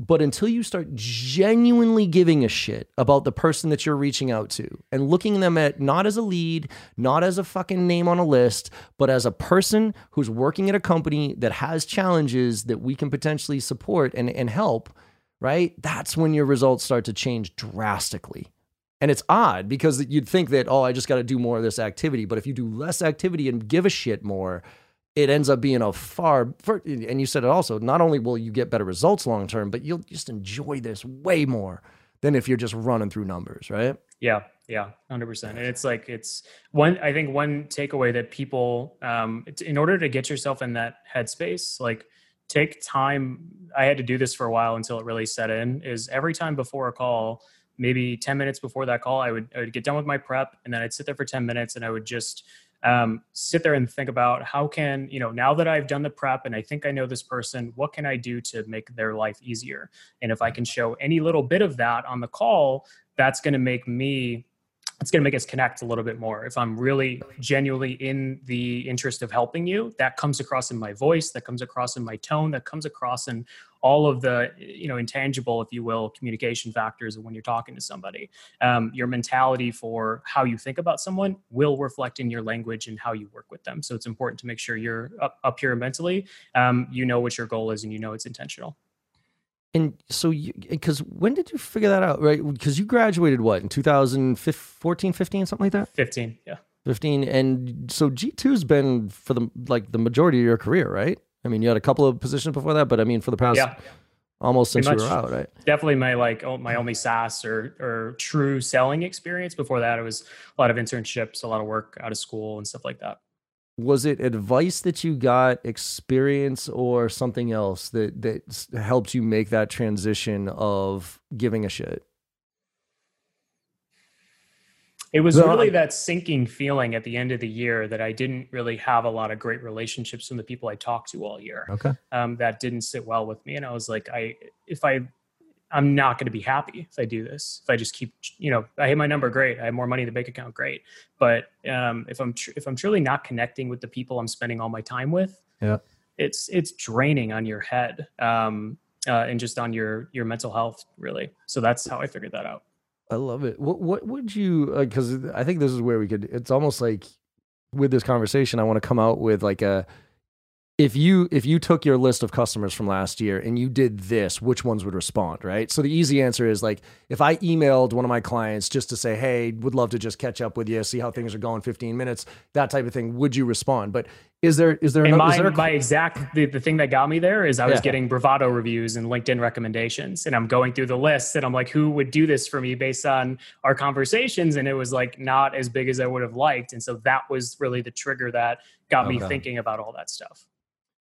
But until you start genuinely giving a shit about the person that you're reaching out to and looking them at not as a lead, not as a fucking name on a list, but as a person who's working at a company that has challenges that we can potentially support and, and help, right? That's when your results start to change drastically. And it's odd because you'd think that, oh, I just got to do more of this activity. But if you do less activity and give a shit more, it ends up being a far, and you said it also, not only will you get better results long term, but you'll just enjoy this way more than if you're just running through numbers, right?
Yeah, yeah, 100%. And it's like, it's one, I think one takeaway that people, um, in order to get yourself in that headspace, like take time. I had to do this for a while until it really set in, is every time before a call, maybe 10 minutes before that call, I would, I would get done with my prep and then I'd sit there for 10 minutes and I would just, um, sit there and think about how can you know now that i've done the prep and i think i know this person what can i do to make their life easier? And if i can show any little bit of that on the call that's going to make me it's going to make us connect a little bit more. If I'm really genuinely in the interest of helping you, that comes across in my voice, that comes across in my tone, that comes across in all of the you know intangible, if you will, communication factors when you're talking to somebody. Um, your mentality for how you think about someone will reflect in your language and how you work with them. So it's important to make sure you're up, up here mentally. Um, you know what your goal is, and you know it's intentional.
And so, because when did you figure that out, right? Because you graduated what in 2014, 15, something like that?
15, yeah.
15. And so G2's been for the like the majority of your career, right? I mean, you had a couple of positions before that, but I mean, for the past yeah. almost since you were out, right?
Definitely my like my only SaaS or or true selling experience. Before that, it was a lot of internships, a lot of work out of school and stuff like that
was it advice that you got experience or something else that that helped you make that transition of giving a shit?
It was really that sinking feeling at the end of the year that i didn't really have a lot of great relationships from the people i talked to all year
okay.
um, that didn't sit well with me. And i was like i if i I'm not going to be happy if I do this. If I just keep, you know, I hit my number, great. I have more money in the bank account, great. But um, if I'm tr- if I'm truly not connecting with the people I'm spending all my time with,
yeah,
it's it's draining on your head um, uh, and just on your your mental health, really. So that's how I figured that out.
I love it. What what would you? Because uh, I think this is where we could. It's almost like with this conversation, I want to come out with like a if you if you took your list of customers from last year and you did this which ones would respond right so the easy answer is like if i emailed one of my clients just to say hey would love to just catch up with you see how things are going 15 minutes that type of thing would you respond but is there is there,
no,
my,
is there a, my exact the, the thing that got me there is i was yeah. getting bravado reviews and linkedin recommendations and i'm going through the list and i'm like who would do this for me based on our conversations and it was like not as big as i would have liked and so that was really the trigger that got okay. me thinking about all that stuff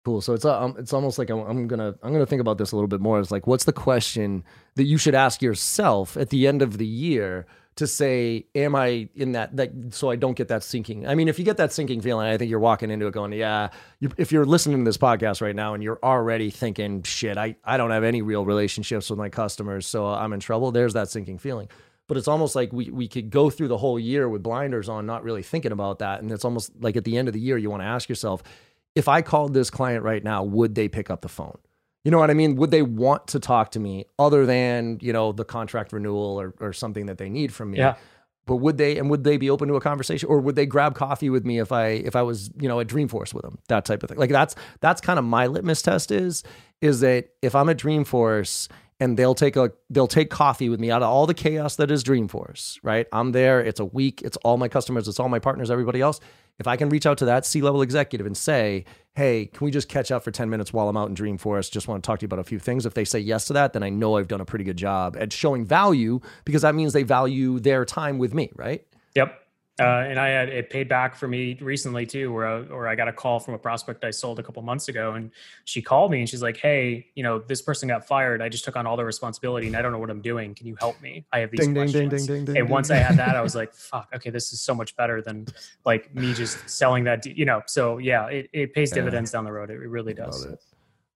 Cool. So it's uh, um, it's almost like I'm, I'm, gonna I'm gonna think about this a little bit more. It's like, what's the question that you should ask yourself at the end of the year to say, am I in that that so I don't get that sinking? I mean, if you get that sinking feeling, I think you're walking into it going, yeah. You, if you're listening to this podcast right now and you're already thinking, shit, I I don't have any real relationships with my customers, so I'm in trouble. There's that sinking feeling. But it's almost like we, we could go through the whole year with blinders on, not really thinking about that. And it's almost like at the end of the year, you want to ask yourself, if I called this client right now, would they pick up the phone? You know what I mean? Would they want to talk to me other than, you know, the contract renewal or, or something that they need from me?
Yeah.
But would they and would they be open to a conversation or would they grab coffee with me if I if I was, you know, at Dreamforce with them? That type of thing. Like that's that's kind of my litmus test is is that if I'm at Dreamforce and they'll take a they'll take coffee with me out of all the chaos that is Dreamforce, right? I'm there, it's a week, it's all my customers, it's all my partners, everybody else if I can reach out to that C level executive and say, hey, can we just catch up for 10 minutes while I'm out in Dreamforce? Just want to talk to you about a few things. If they say yes to that, then I know I've done a pretty good job at showing value because that means they value their time with me, right?
Yep. Uh, and I had it paid back for me recently too, where I, where I got a call from a prospect I sold a couple months ago, and she called me and she's like, "Hey, you know, this person got fired. I just took on all the responsibility, and I don't know what I'm doing. Can you help me? I have these ding, questions." Ding, ding, ding, and once I had that, I [LAUGHS] was like, "Fuck, okay, this is so much better than like me just selling that." You know, so yeah, it, it pays dividends yeah. down the road. It, it really does.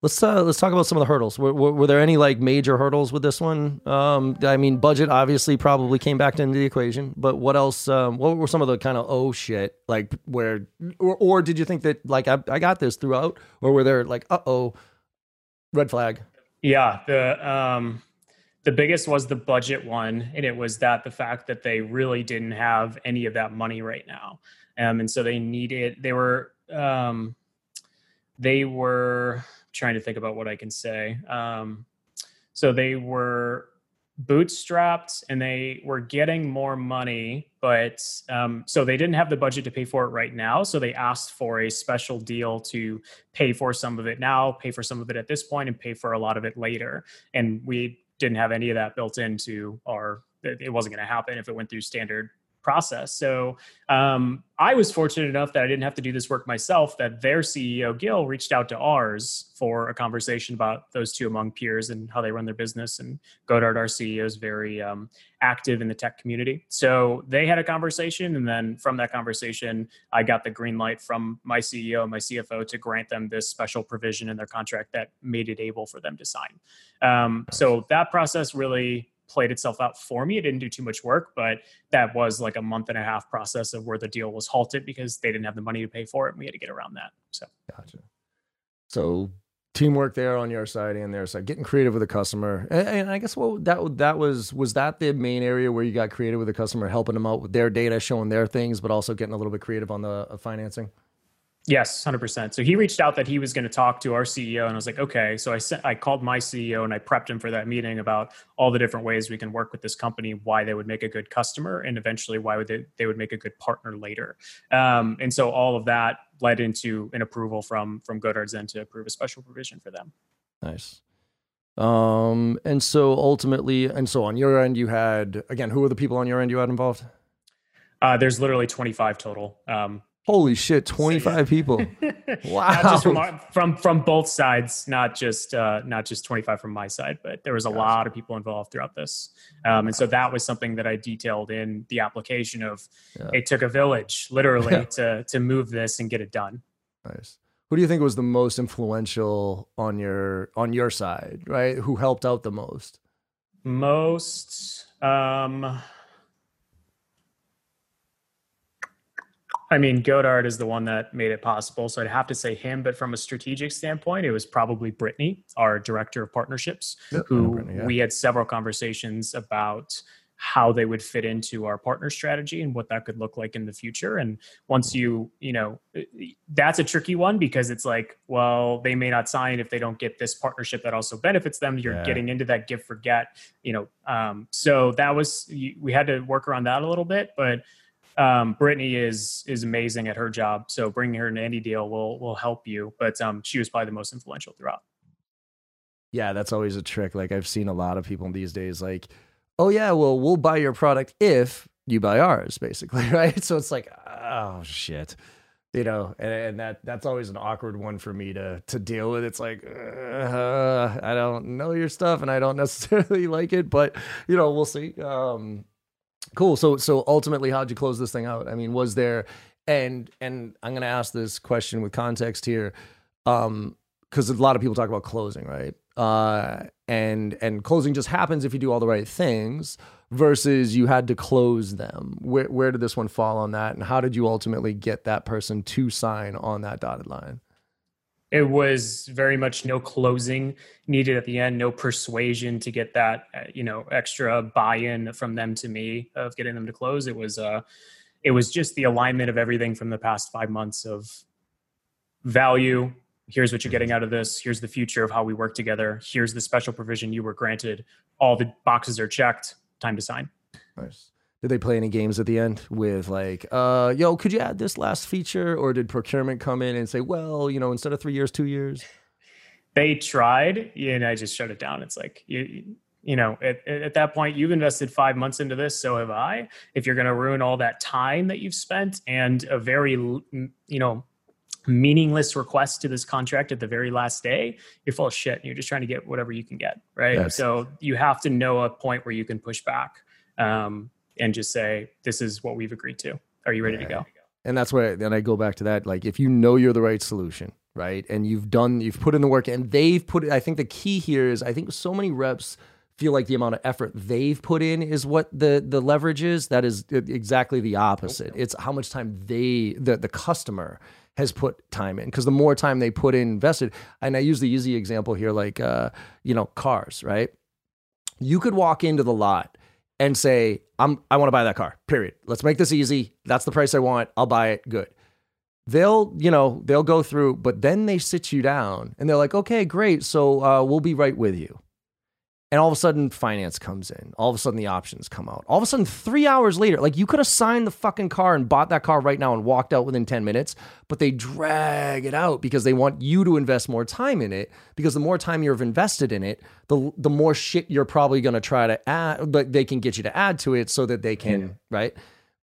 Let's uh, let's talk about some of the hurdles. Were, were, were, there any like major hurdles with this one? Um, I mean, budget obviously probably came back into the equation, but what else? Um, what were some of the kind of oh shit like where, or, or did you think that like I, I got this throughout, or were there like uh oh, red flag?
Yeah, the um, the biggest was the budget one, and it was that the fact that they really didn't have any of that money right now, um, and so they needed. They were um, they were trying to think about what I can say. Um, so they were bootstrapped and they were getting more money but um, so they didn't have the budget to pay for it right now so they asked for a special deal to pay for some of it now pay for some of it at this point and pay for a lot of it later and we didn't have any of that built into our it wasn't going to happen if it went through standard process. So um, I was fortunate enough that I didn't have to do this work myself. That their CEO Gil reached out to ours for a conversation about those two among peers and how they run their business. And Godard, our CEO, is very um, active in the tech community. So they had a conversation, and then from that conversation, I got the green light from my CEO and my CFO to grant them this special provision in their contract that made it able for them to sign. Um, so that process really played itself out for me. It didn't do too much work, but that was like a month and a half process of where the deal was halted because they didn't have the money to pay for it. And we had to get around that. So,
gotcha. So, teamwork there on your side and their side, getting creative with the customer. And, and, I guess what that that was was that the main area where you got creative with the customer, helping them out with their data, showing their things, but also getting a little bit creative on the uh, financing.
Yes, hundred percent. So he reached out that he was going to talk to our CEO, and I was like, okay. So I sent, I called my CEO and I prepped him for that meeting about all the different ways we can work with this company, why they would make a good customer, and eventually why would they, they would make a good partner later. Um, and so all of that led into an approval from from Godard Zen to approve a special provision for them.
Nice. Um, and so ultimately, and so on your end, you had again, who were the people on your end you had involved?
Uh, there's literally 25 total. Um,
Holy shit, 25 people. [LAUGHS]
wow. From, our, from, from both sides, not just uh, not just 25 from my side, but there was a gotcha. lot of people involved throughout this. Um, and so that was something that I detailed in the application of yeah. it took a village literally yeah. to to move this and get it done.
Nice. Who do you think was the most influential on your on your side, right? Who helped out the most?
Most um I mean, Godard is the one that made it possible. So I'd have to say him. But from a strategic standpoint, it was probably Brittany, our director of partnerships, who Brittany, yeah. we had several conversations about how they would fit into our partner strategy and what that could look like in the future. And once you, you know, that's a tricky one because it's like, well, they may not sign if they don't get this partnership that also benefits them. You're yeah. getting into that give forget, you know. Um, so that was we had to work around that a little bit, but um, Brittany is is amazing at her job. So bringing her into any deal will will help you. But um, she was probably the most influential throughout.
Yeah, that's always a trick. Like I've seen a lot of people these days, like, oh yeah, well we'll buy your product if you buy ours, [LAUGHS] basically, right? So it's like, oh shit, you know, and, and that that's always an awkward one for me to to deal with. It's like, uh, I don't know your stuff, and I don't [LAUGHS] necessarily like it, but you know, we'll see. Um, Cool. So so ultimately, how'd you close this thing out? I mean, was there and and I'm gonna ask this question with context here, um, because a lot of people talk about closing, right? Uh, and and closing just happens if you do all the right things versus you had to close them. Where where did this one fall on that, and how did you ultimately get that person to sign on that dotted line?
It was very much no closing needed at the end no persuasion to get that uh, you know extra buy-in from them to me of getting them to close. It was uh it was just the alignment of everything from the past five months of value. Here's what you're getting out of this. Here's the future of how we work together. Here's the special provision you were granted. All the boxes are checked. Time to sign.
Nice did they play any games at the end with like, uh, yo, could you add this last feature? Or did procurement come in and say, well, you know, instead of three years, two years?
They tried, and I just shut it down. It's like, you, you know, at, at that point, you've invested five months into this, so have I. If you're going to ruin all that time that you've spent and a very, you know, meaningless request to this contract at the very last day, you're full of shit. You're just trying to get whatever you can get, right? Yes. So you have to know a point where you can push back. Um, and just say, this is what we've agreed to. Are you ready to go?
And that's where then I go back to that. Like if you know you're the right solution, right? And you've done, you've put in the work and they've put it. I think the key here is I think so many reps feel like the amount of effort they've put in is what the the leverage is. That is exactly the opposite. It's how much time they the the customer has put time in because the more time they put in invested and i use the easy example here like uh, you know cars right you could walk into the lot and say i'm i want to buy that car period. Let's make this easy. That's the price i want. I'll buy it. Good. They'll you know they'll go through but then they sit you down and they're like okay great. So uh, we'll be right with you and all of a sudden finance comes in. All of a sudden the options come out. All of a sudden three hours later like you could have signed the fucking car and bought that car right now and walked out within 10 minutes but they drag it out because they want you to invest more time in it because the more time you've invested in it the the more shit you're probably going to try to add but they can get you to add to it so that they can yeah. right?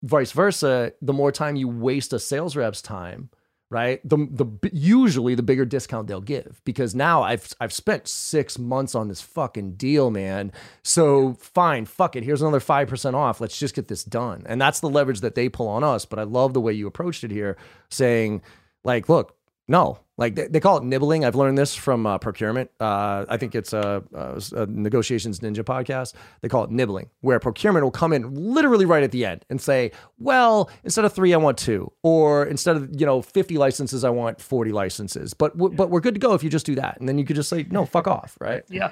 Vice versa the more time you waste a sales rep's time right? The the usually the bigger discount they'll give because now I've I've spent 6 months on this fucking deal, man. So fine, fuck it. Here's another 5% off. Let's just get this done. And that's the leverage that they pull on us, but I love the way you approached it here saying like, look, no, like they, they, call it nibbling. I've learned this from uh, procurement. Uh, I think it's a, a, a, negotiations ninja podcast. They call it nibbling, where procurement will come in literally right at the end and say, "Well, instead of three, I want two, or instead of you know fifty licenses, I want forty licenses." But w- but we're good to go if you just do that, and then you could just say, "No, fuck off," right?
Yeah.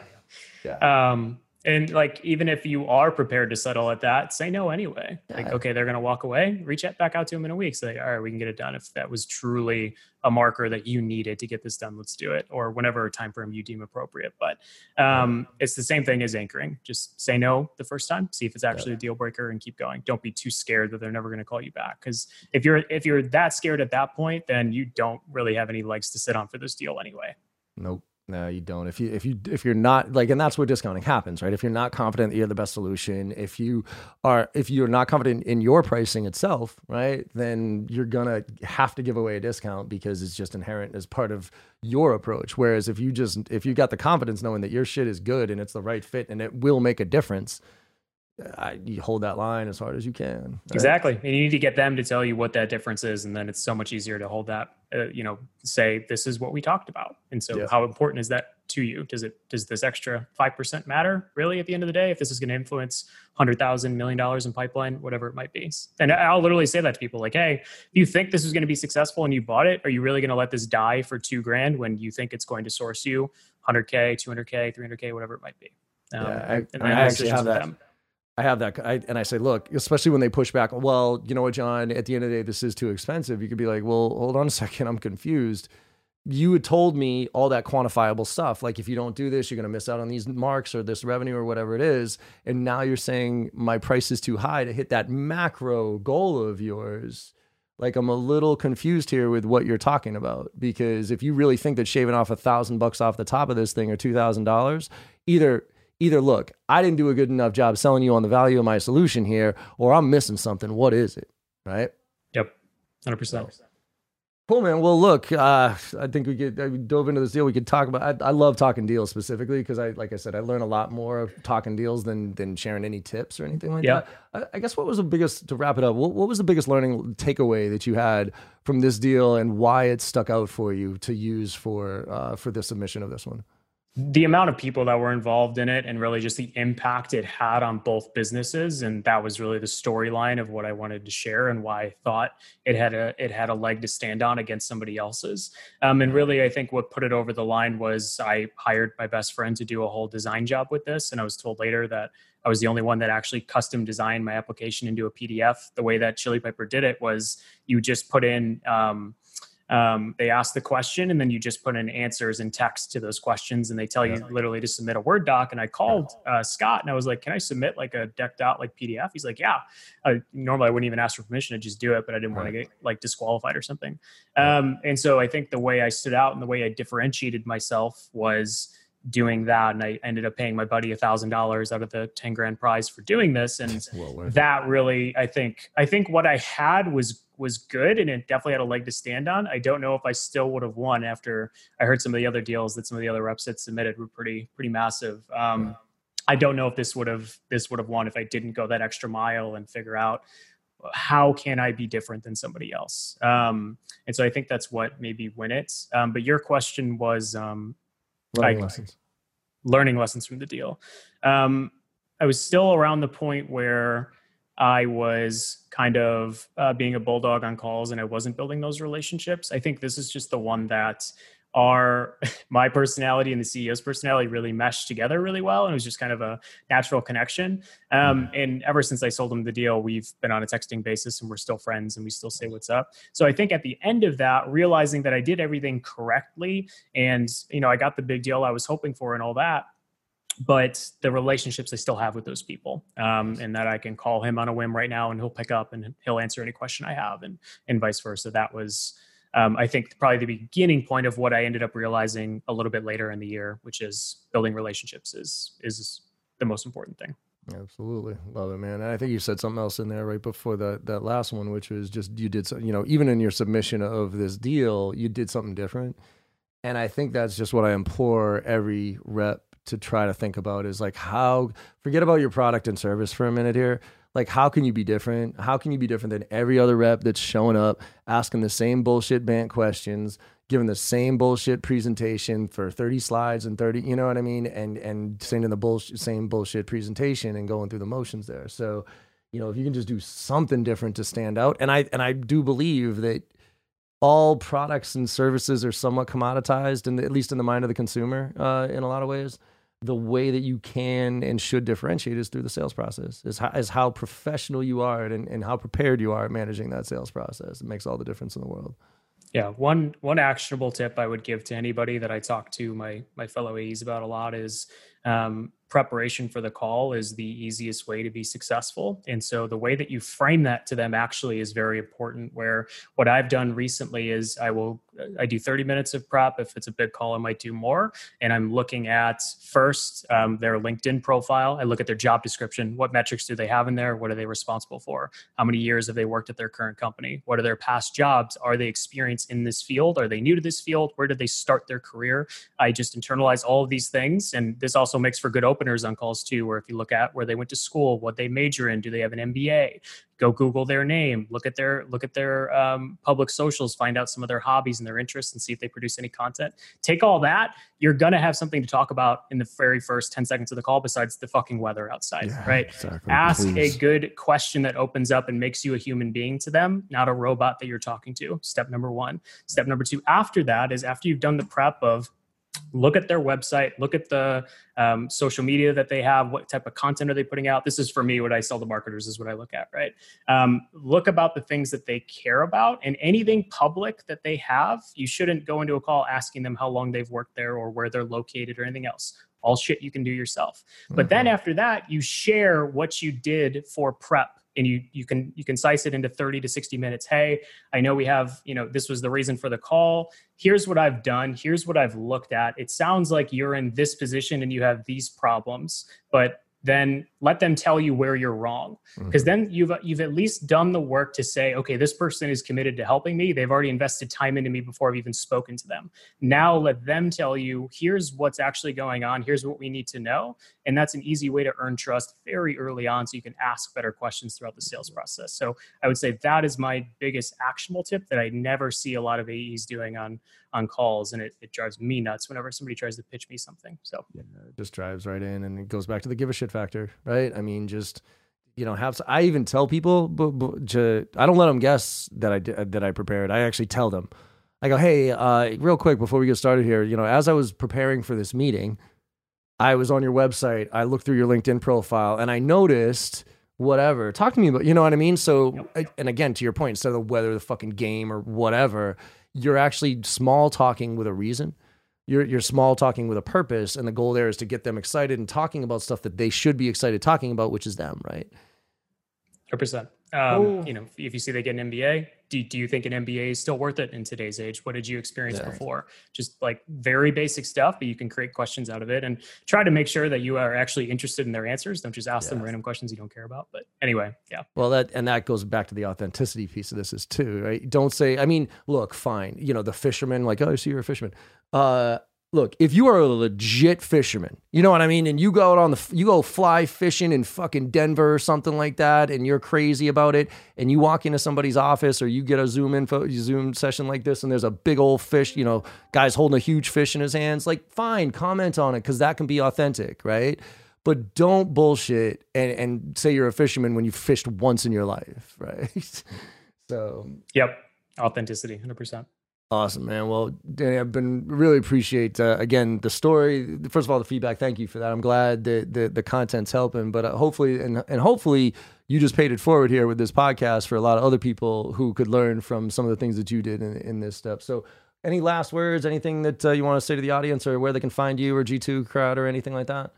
Yeah. Um, and like, even if you are prepared to settle at that, say no anyway. Yeah. Like, okay, they're going to walk away. Reach out back out to them in a week. Say, all right, we can get it done. If that was truly a marker that you needed to get this done, let's do it. Or whatever time frame you deem appropriate. But um, it's the same thing as anchoring. Just say no the first time. See if it's actually yeah. a deal breaker, and keep going. Don't be too scared that they're never going to call you back. Because if you're if you're that scared at that point, then you don't really have any legs to sit on for this deal anyway.
Nope. No, you don't. If you if you if you're not like, and that's where discounting happens, right? If you're not confident that you're the best solution, if you are if you're not confident in your pricing itself, right, then you're gonna have to give away a discount because it's just inherent as part of your approach. Whereas if you just if you got the confidence knowing that your shit is good and it's the right fit and it will make a difference, I, you hold that line as hard as you can. Right?
Exactly. And you need to get them to tell you what that difference is. And then it's so much easier to hold that, uh, you know, say, this is what we talked about. And so yeah. how important is that to you? Does it, does this extra 5% matter really at the end of the day? If this is going to influence hundred thousand million dollars in pipeline, whatever it might be. And I'll literally say that to people like, Hey, if you think this is going to be successful and you bought it, are you really going to let this die for two grand when you think it's going to source you 100K, 200K, 300K, whatever it might be?
Um, yeah, I, I actually have that. Them. I have that, I, and I say, look, especially when they push back. Well, you know what, John? At the end of the day, this is too expensive. You could be like, well, hold on a [LAUGHS] second, I'm confused. You had told me all that quantifiable stuff, like if you don't do this, you're going to miss out on these marks or this revenue or whatever it is. And now you're saying my price is too high to hit that macro goal of yours. Like I'm a little confused here with what you're talking about because if you really think that shaving off a thousand bucks off the top of this thing or two thousand dollars, either either look, I didn't do a good enough job selling you on the value of my solution here, or I'm missing something. What is it? Right?
Yep. 100%.
Cool, man. Well, look, uh, I think we get we dove into this deal. We could talk about. I, I love talking deals specifically because I, like I said, I learn a lot more of talking deals than than sharing any tips or anything like yeah. that. I, I, guess what was the biggest to wrap it up? What, what was the biggest learning takeaway that you had from this deal, and why it stuck out for you to use for uh, for the submission of this one?
The amount of people that were involved in it and really just the impact it had on both businesses and that was really the storyline of what I wanted to share and why I thought it had a it had a leg to stand on against somebody else's. Um, and really I think what put it over the line was I hired my best friend to do a whole design job with this and I was told later that I was the only one that actually custom designed my application into a PDF the way that Chili Piper did it was you just put in um, um, they ask the question and then you just put in answers and text to those questions and they tell you literally to submit a word doc. And i called uh, scott and i was like can i submit like a decked out like pdf he's like yeah. Uh, normally i wouldn't even ask for permission to just do it but i didn't want to get like disqualified or something. Um, and so i think the way i stood out and the way i differentiated myself was doing that and i ended up paying my buddy a thousand dollars out of the 10 grand prize for doing this and well that really i think i think what i had was was good and it definitely had a leg to stand on. I don't know if I still would have won after I heard some of the other deals that some of the other reps had submitted were pretty pretty massive. Um, I don't know if this would have this would have won if I didn't go that extra mile and figure out how can I be different than somebody else. Um, and so I think that's what maybe win it. Um, but your question was um,
learning lessons.
learning lessons from the deal. Um, I was still around the point where I was kind of uh, being a bulldog on calls and I wasn't building those relationships. I think this is just the one that our [LAUGHS] my personality and the CEO's personality really meshed together really well, and it was just kind of a natural connection. Um, mm-hmm. and ever since I sold him the deal, we've been on a texting basis, and we're still friends, and we still say what's up. So I think at the end of that, realizing that I did everything correctly, and you know I got the big deal I was hoping for, and all that. But the relationships I still have with those people, um, and that I can call him on a whim right now, and he'll pick up and he'll answer any question I have, and and vice versa. That was um, I think probably the beginning point of what I ended up realizing a little bit later in the year, which is building relationships is is the most important thing.
Absolutely, love it, man. And I think you said something else in there right before that that last one, which was just you did, you know, even in your submission of this deal, you did something different. And I think that's just what I implore every rep to try to think about is like how forget about your product and service for a minute here like how can you be different? How can you be different than every other rep that's showing up asking the same bullshit bant questions giving the same bullshit presentation for 30 slides and 30 you know what i mean? And and sending the bullshit same bullshit presentation and going through the motions there. So you know if you can just do something different to stand out and i and i do believe that all products and services are somewhat commoditized and at least in the mind of the consumer uh, in a lot of ways the way that you can and should differentiate is through the sales process is how, is how professional you are and, and how prepared you are at managing that sales process. It makes all the difference in the world.
Yeah one one actionable tip i would give to anybody that i talk to my my fellow aes about a lot is um, preparation for the call is the easiest way to be successful. And so the way that you frame that to them actually is very important. Where what I've done recently is I will I do 30 minutes of prep. If it's a big call, I might do more. And I'm looking at first um, their LinkedIn profile. I look at their job description. What metrics do they have in there? What are they responsible for? How many years have they worked at their current company? What are their past jobs? Are they experienced in this field? Are they new to this field? Where did they start their career? I just internalize all of these things. And this also makes for good openers on calls too, where if you look at where they went to school, what they major in, do they have an MBA? Go Google their name, look at their look at their um, public socials, find out some of their hobbies and their interests, and see if they produce any content. Take all that, you're gonna have something to talk about in the very first ten seconds of the call, besides the fucking weather outside, yeah, right? Exactly. Ask Please. a good question that opens up and makes you a human being to them, not a robot that you're talking to. Step number one. Step number two. After that is after you've done the prep of look at their website look at the um, social media that they have what type of content are they putting out. This is for me what i sell to marketers is what i look at right? Um, look about the things that they care about and anything public that they have you shouldn't go into a call asking them how long they've worked there or where they're located or anything else. All shit you can do yourself. But mm-hmm. then after that you share what you did for prep and you you can you can concise it into 30 to 60 minutes. Hey i know we have you know this was the reason for the call. Here's what i've done. Here's what i've looked at. It sounds like you're in this position and you have these problems but then let them tell you where you're wrong. Because mm-hmm. then you've you've at least done the work to say okay this person is committed to helping me. They've already invested time into me before i've even spoken to them. Now let them tell you here's what's actually going on. Here's what we need to know. And that's an easy way to earn trust very early on so you can ask better questions throughout the sales process. So i would say that is my biggest actionable tip that i never see a lot of aes doing on on calls. And it, it drives me nuts whenever somebody tries to pitch me something. So
yeah, it just drives right in and it goes back to the give a shit factor right? I mean just you know have i even tell people but, but to, i don't let them guess that i did that i prepared. I actually tell them. I go hey uh, real quick before we get started here you know as i was preparing for this meeting i was on your website. I looked through your linkedin profile and i noticed whatever. Talk to me about you know what i mean? So yep. and again to your point instead of the weather the fucking game or whatever you're actually small talking with a reason. You're you're small talking with a purpose, and the goal there is to get them excited and talking about stuff that they should be excited talking about, which is them, right?
Hundred percent. Um, oh. You know, if you see they get an MBA, do, do you think an MBA is still worth it in today's age? What did you experience yeah. before? Just like very basic stuff, but you can create questions out of it and try to make sure that you are actually interested in their answers. Don't just ask them random questions you don't care about. But anyway, yeah.
Well, that and that goes back to the authenticity piece of this is too, right? Don't say, I mean, look, fine. You know, the fisherman, like, oh, I see you're a fisherman. Uh, look, if you are a legit fisherman, you know what I mean, and you go out on the you go fly fishing in fucking Denver or something like that, and you're crazy about it, and you walk into somebody's office or you get a Zoom info Zoom session like this, and there's a big old fish, you know, guy's holding a huge fish in his hands, like fine, comment on it because that can be authentic, right? But don't bullshit and, and say you're a fisherman when you fished once in your life, [LAUGHS] right? so,
yep, authenticity, hundred percent.
Awesome, man. Well, Danny, I've been really appreciate uh, again the story. First of all, the feedback. Thank you for that. I'm glad that the, the content's helping. But uh, hopefully, and and hopefully, you just paid it forward here with this podcast for a lot of other people who could learn from some of the things that you did in, in this step. So, any last words? Anything that uh, you want to say to the audience, or where they can find you, or G2 crowd, or anything like that?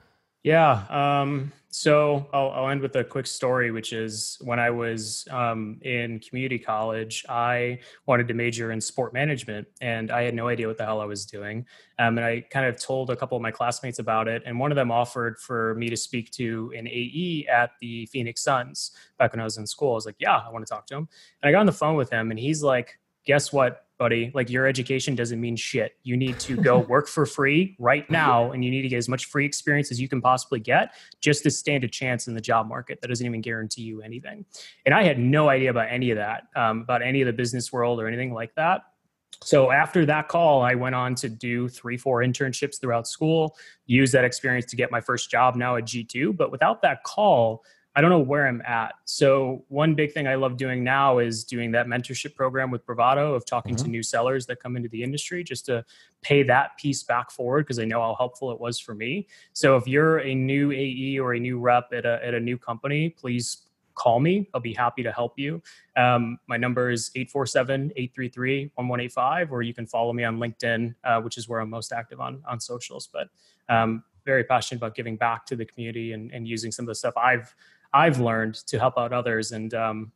Yeah. Um, so I'll, I'll, end with a quick story, which is when I was um, in community college, I wanted to major in sport management and I had no idea what the hell I was doing. Um, and I kind of told a couple of my classmates about it. And one of them offered for me to speak to an AE at the Phoenix Suns back when I was in school. I was like, yeah, I want to talk to him. And I got on the phone with him and he's like, guess what? buddy. Like your education doesn't mean shit. You need to go [LAUGHS] work for free right now and you need to get as much free experience as you can possibly get just to stand a chance in the job market. That doesn't even guarantee you anything. And I had no idea about any of that, um, about any of the business world or anything like that. So after that call, I went on to do three, four internships throughout school, use that experience to get my first job now at G2. But without that call, I don't know where I'm at. So one big thing I love doing now is doing that mentorship program with Bravado of talking mm-hmm. to new sellers that come into the industry just to pay that piece back forward because I know how helpful it was for me. So if you're a new AE or a new rep at a, at a new company, please call me. I'll be happy to help you. Um, my number is 847-833-1185, or you can follow me on LinkedIn, uh, which is where I'm most active on, on socials. But um, very passionate about giving back to the community and, and using some of the stuff I've I've learned to help out others. And um,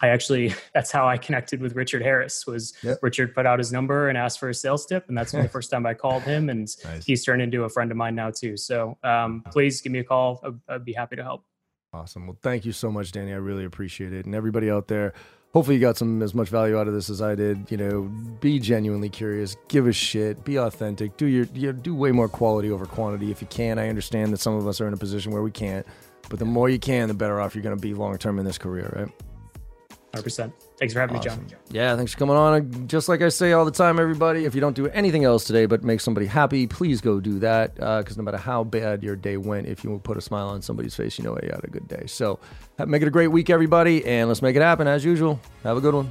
I actually [LAUGHS] that's how I connected with Richard Harris. Was yep. Richard put out his number and asked for a sales tip, and that's the [LAUGHS] first time I called him, and nice. he's turned into a friend of mine now too. So um, please give me a call. I'd, I'd be happy to help.
Awesome. Well, thank you so much, Danny. I really appreciate it, and everybody out there. Hopefully, you got some as much value out of this as I did. You know, be genuinely curious, give a shit, be authentic, do your you know, do way more quality over quantity if you can. I understand that some of us are in a position where we can't but the more you can, the better off you're going to be long term in this career, right?
100%. Thanks for having awesome. me, John.
Yeah, thanks for coming on. Just like I say all the time, everybody, if you don't do anything else today but make somebody happy, please go do that. Because uh, no matter how bad your day went, if you put a smile on somebody's face, you know you had a good day. So make it a great week, everybody, and let's make it happen as usual. Have a good one.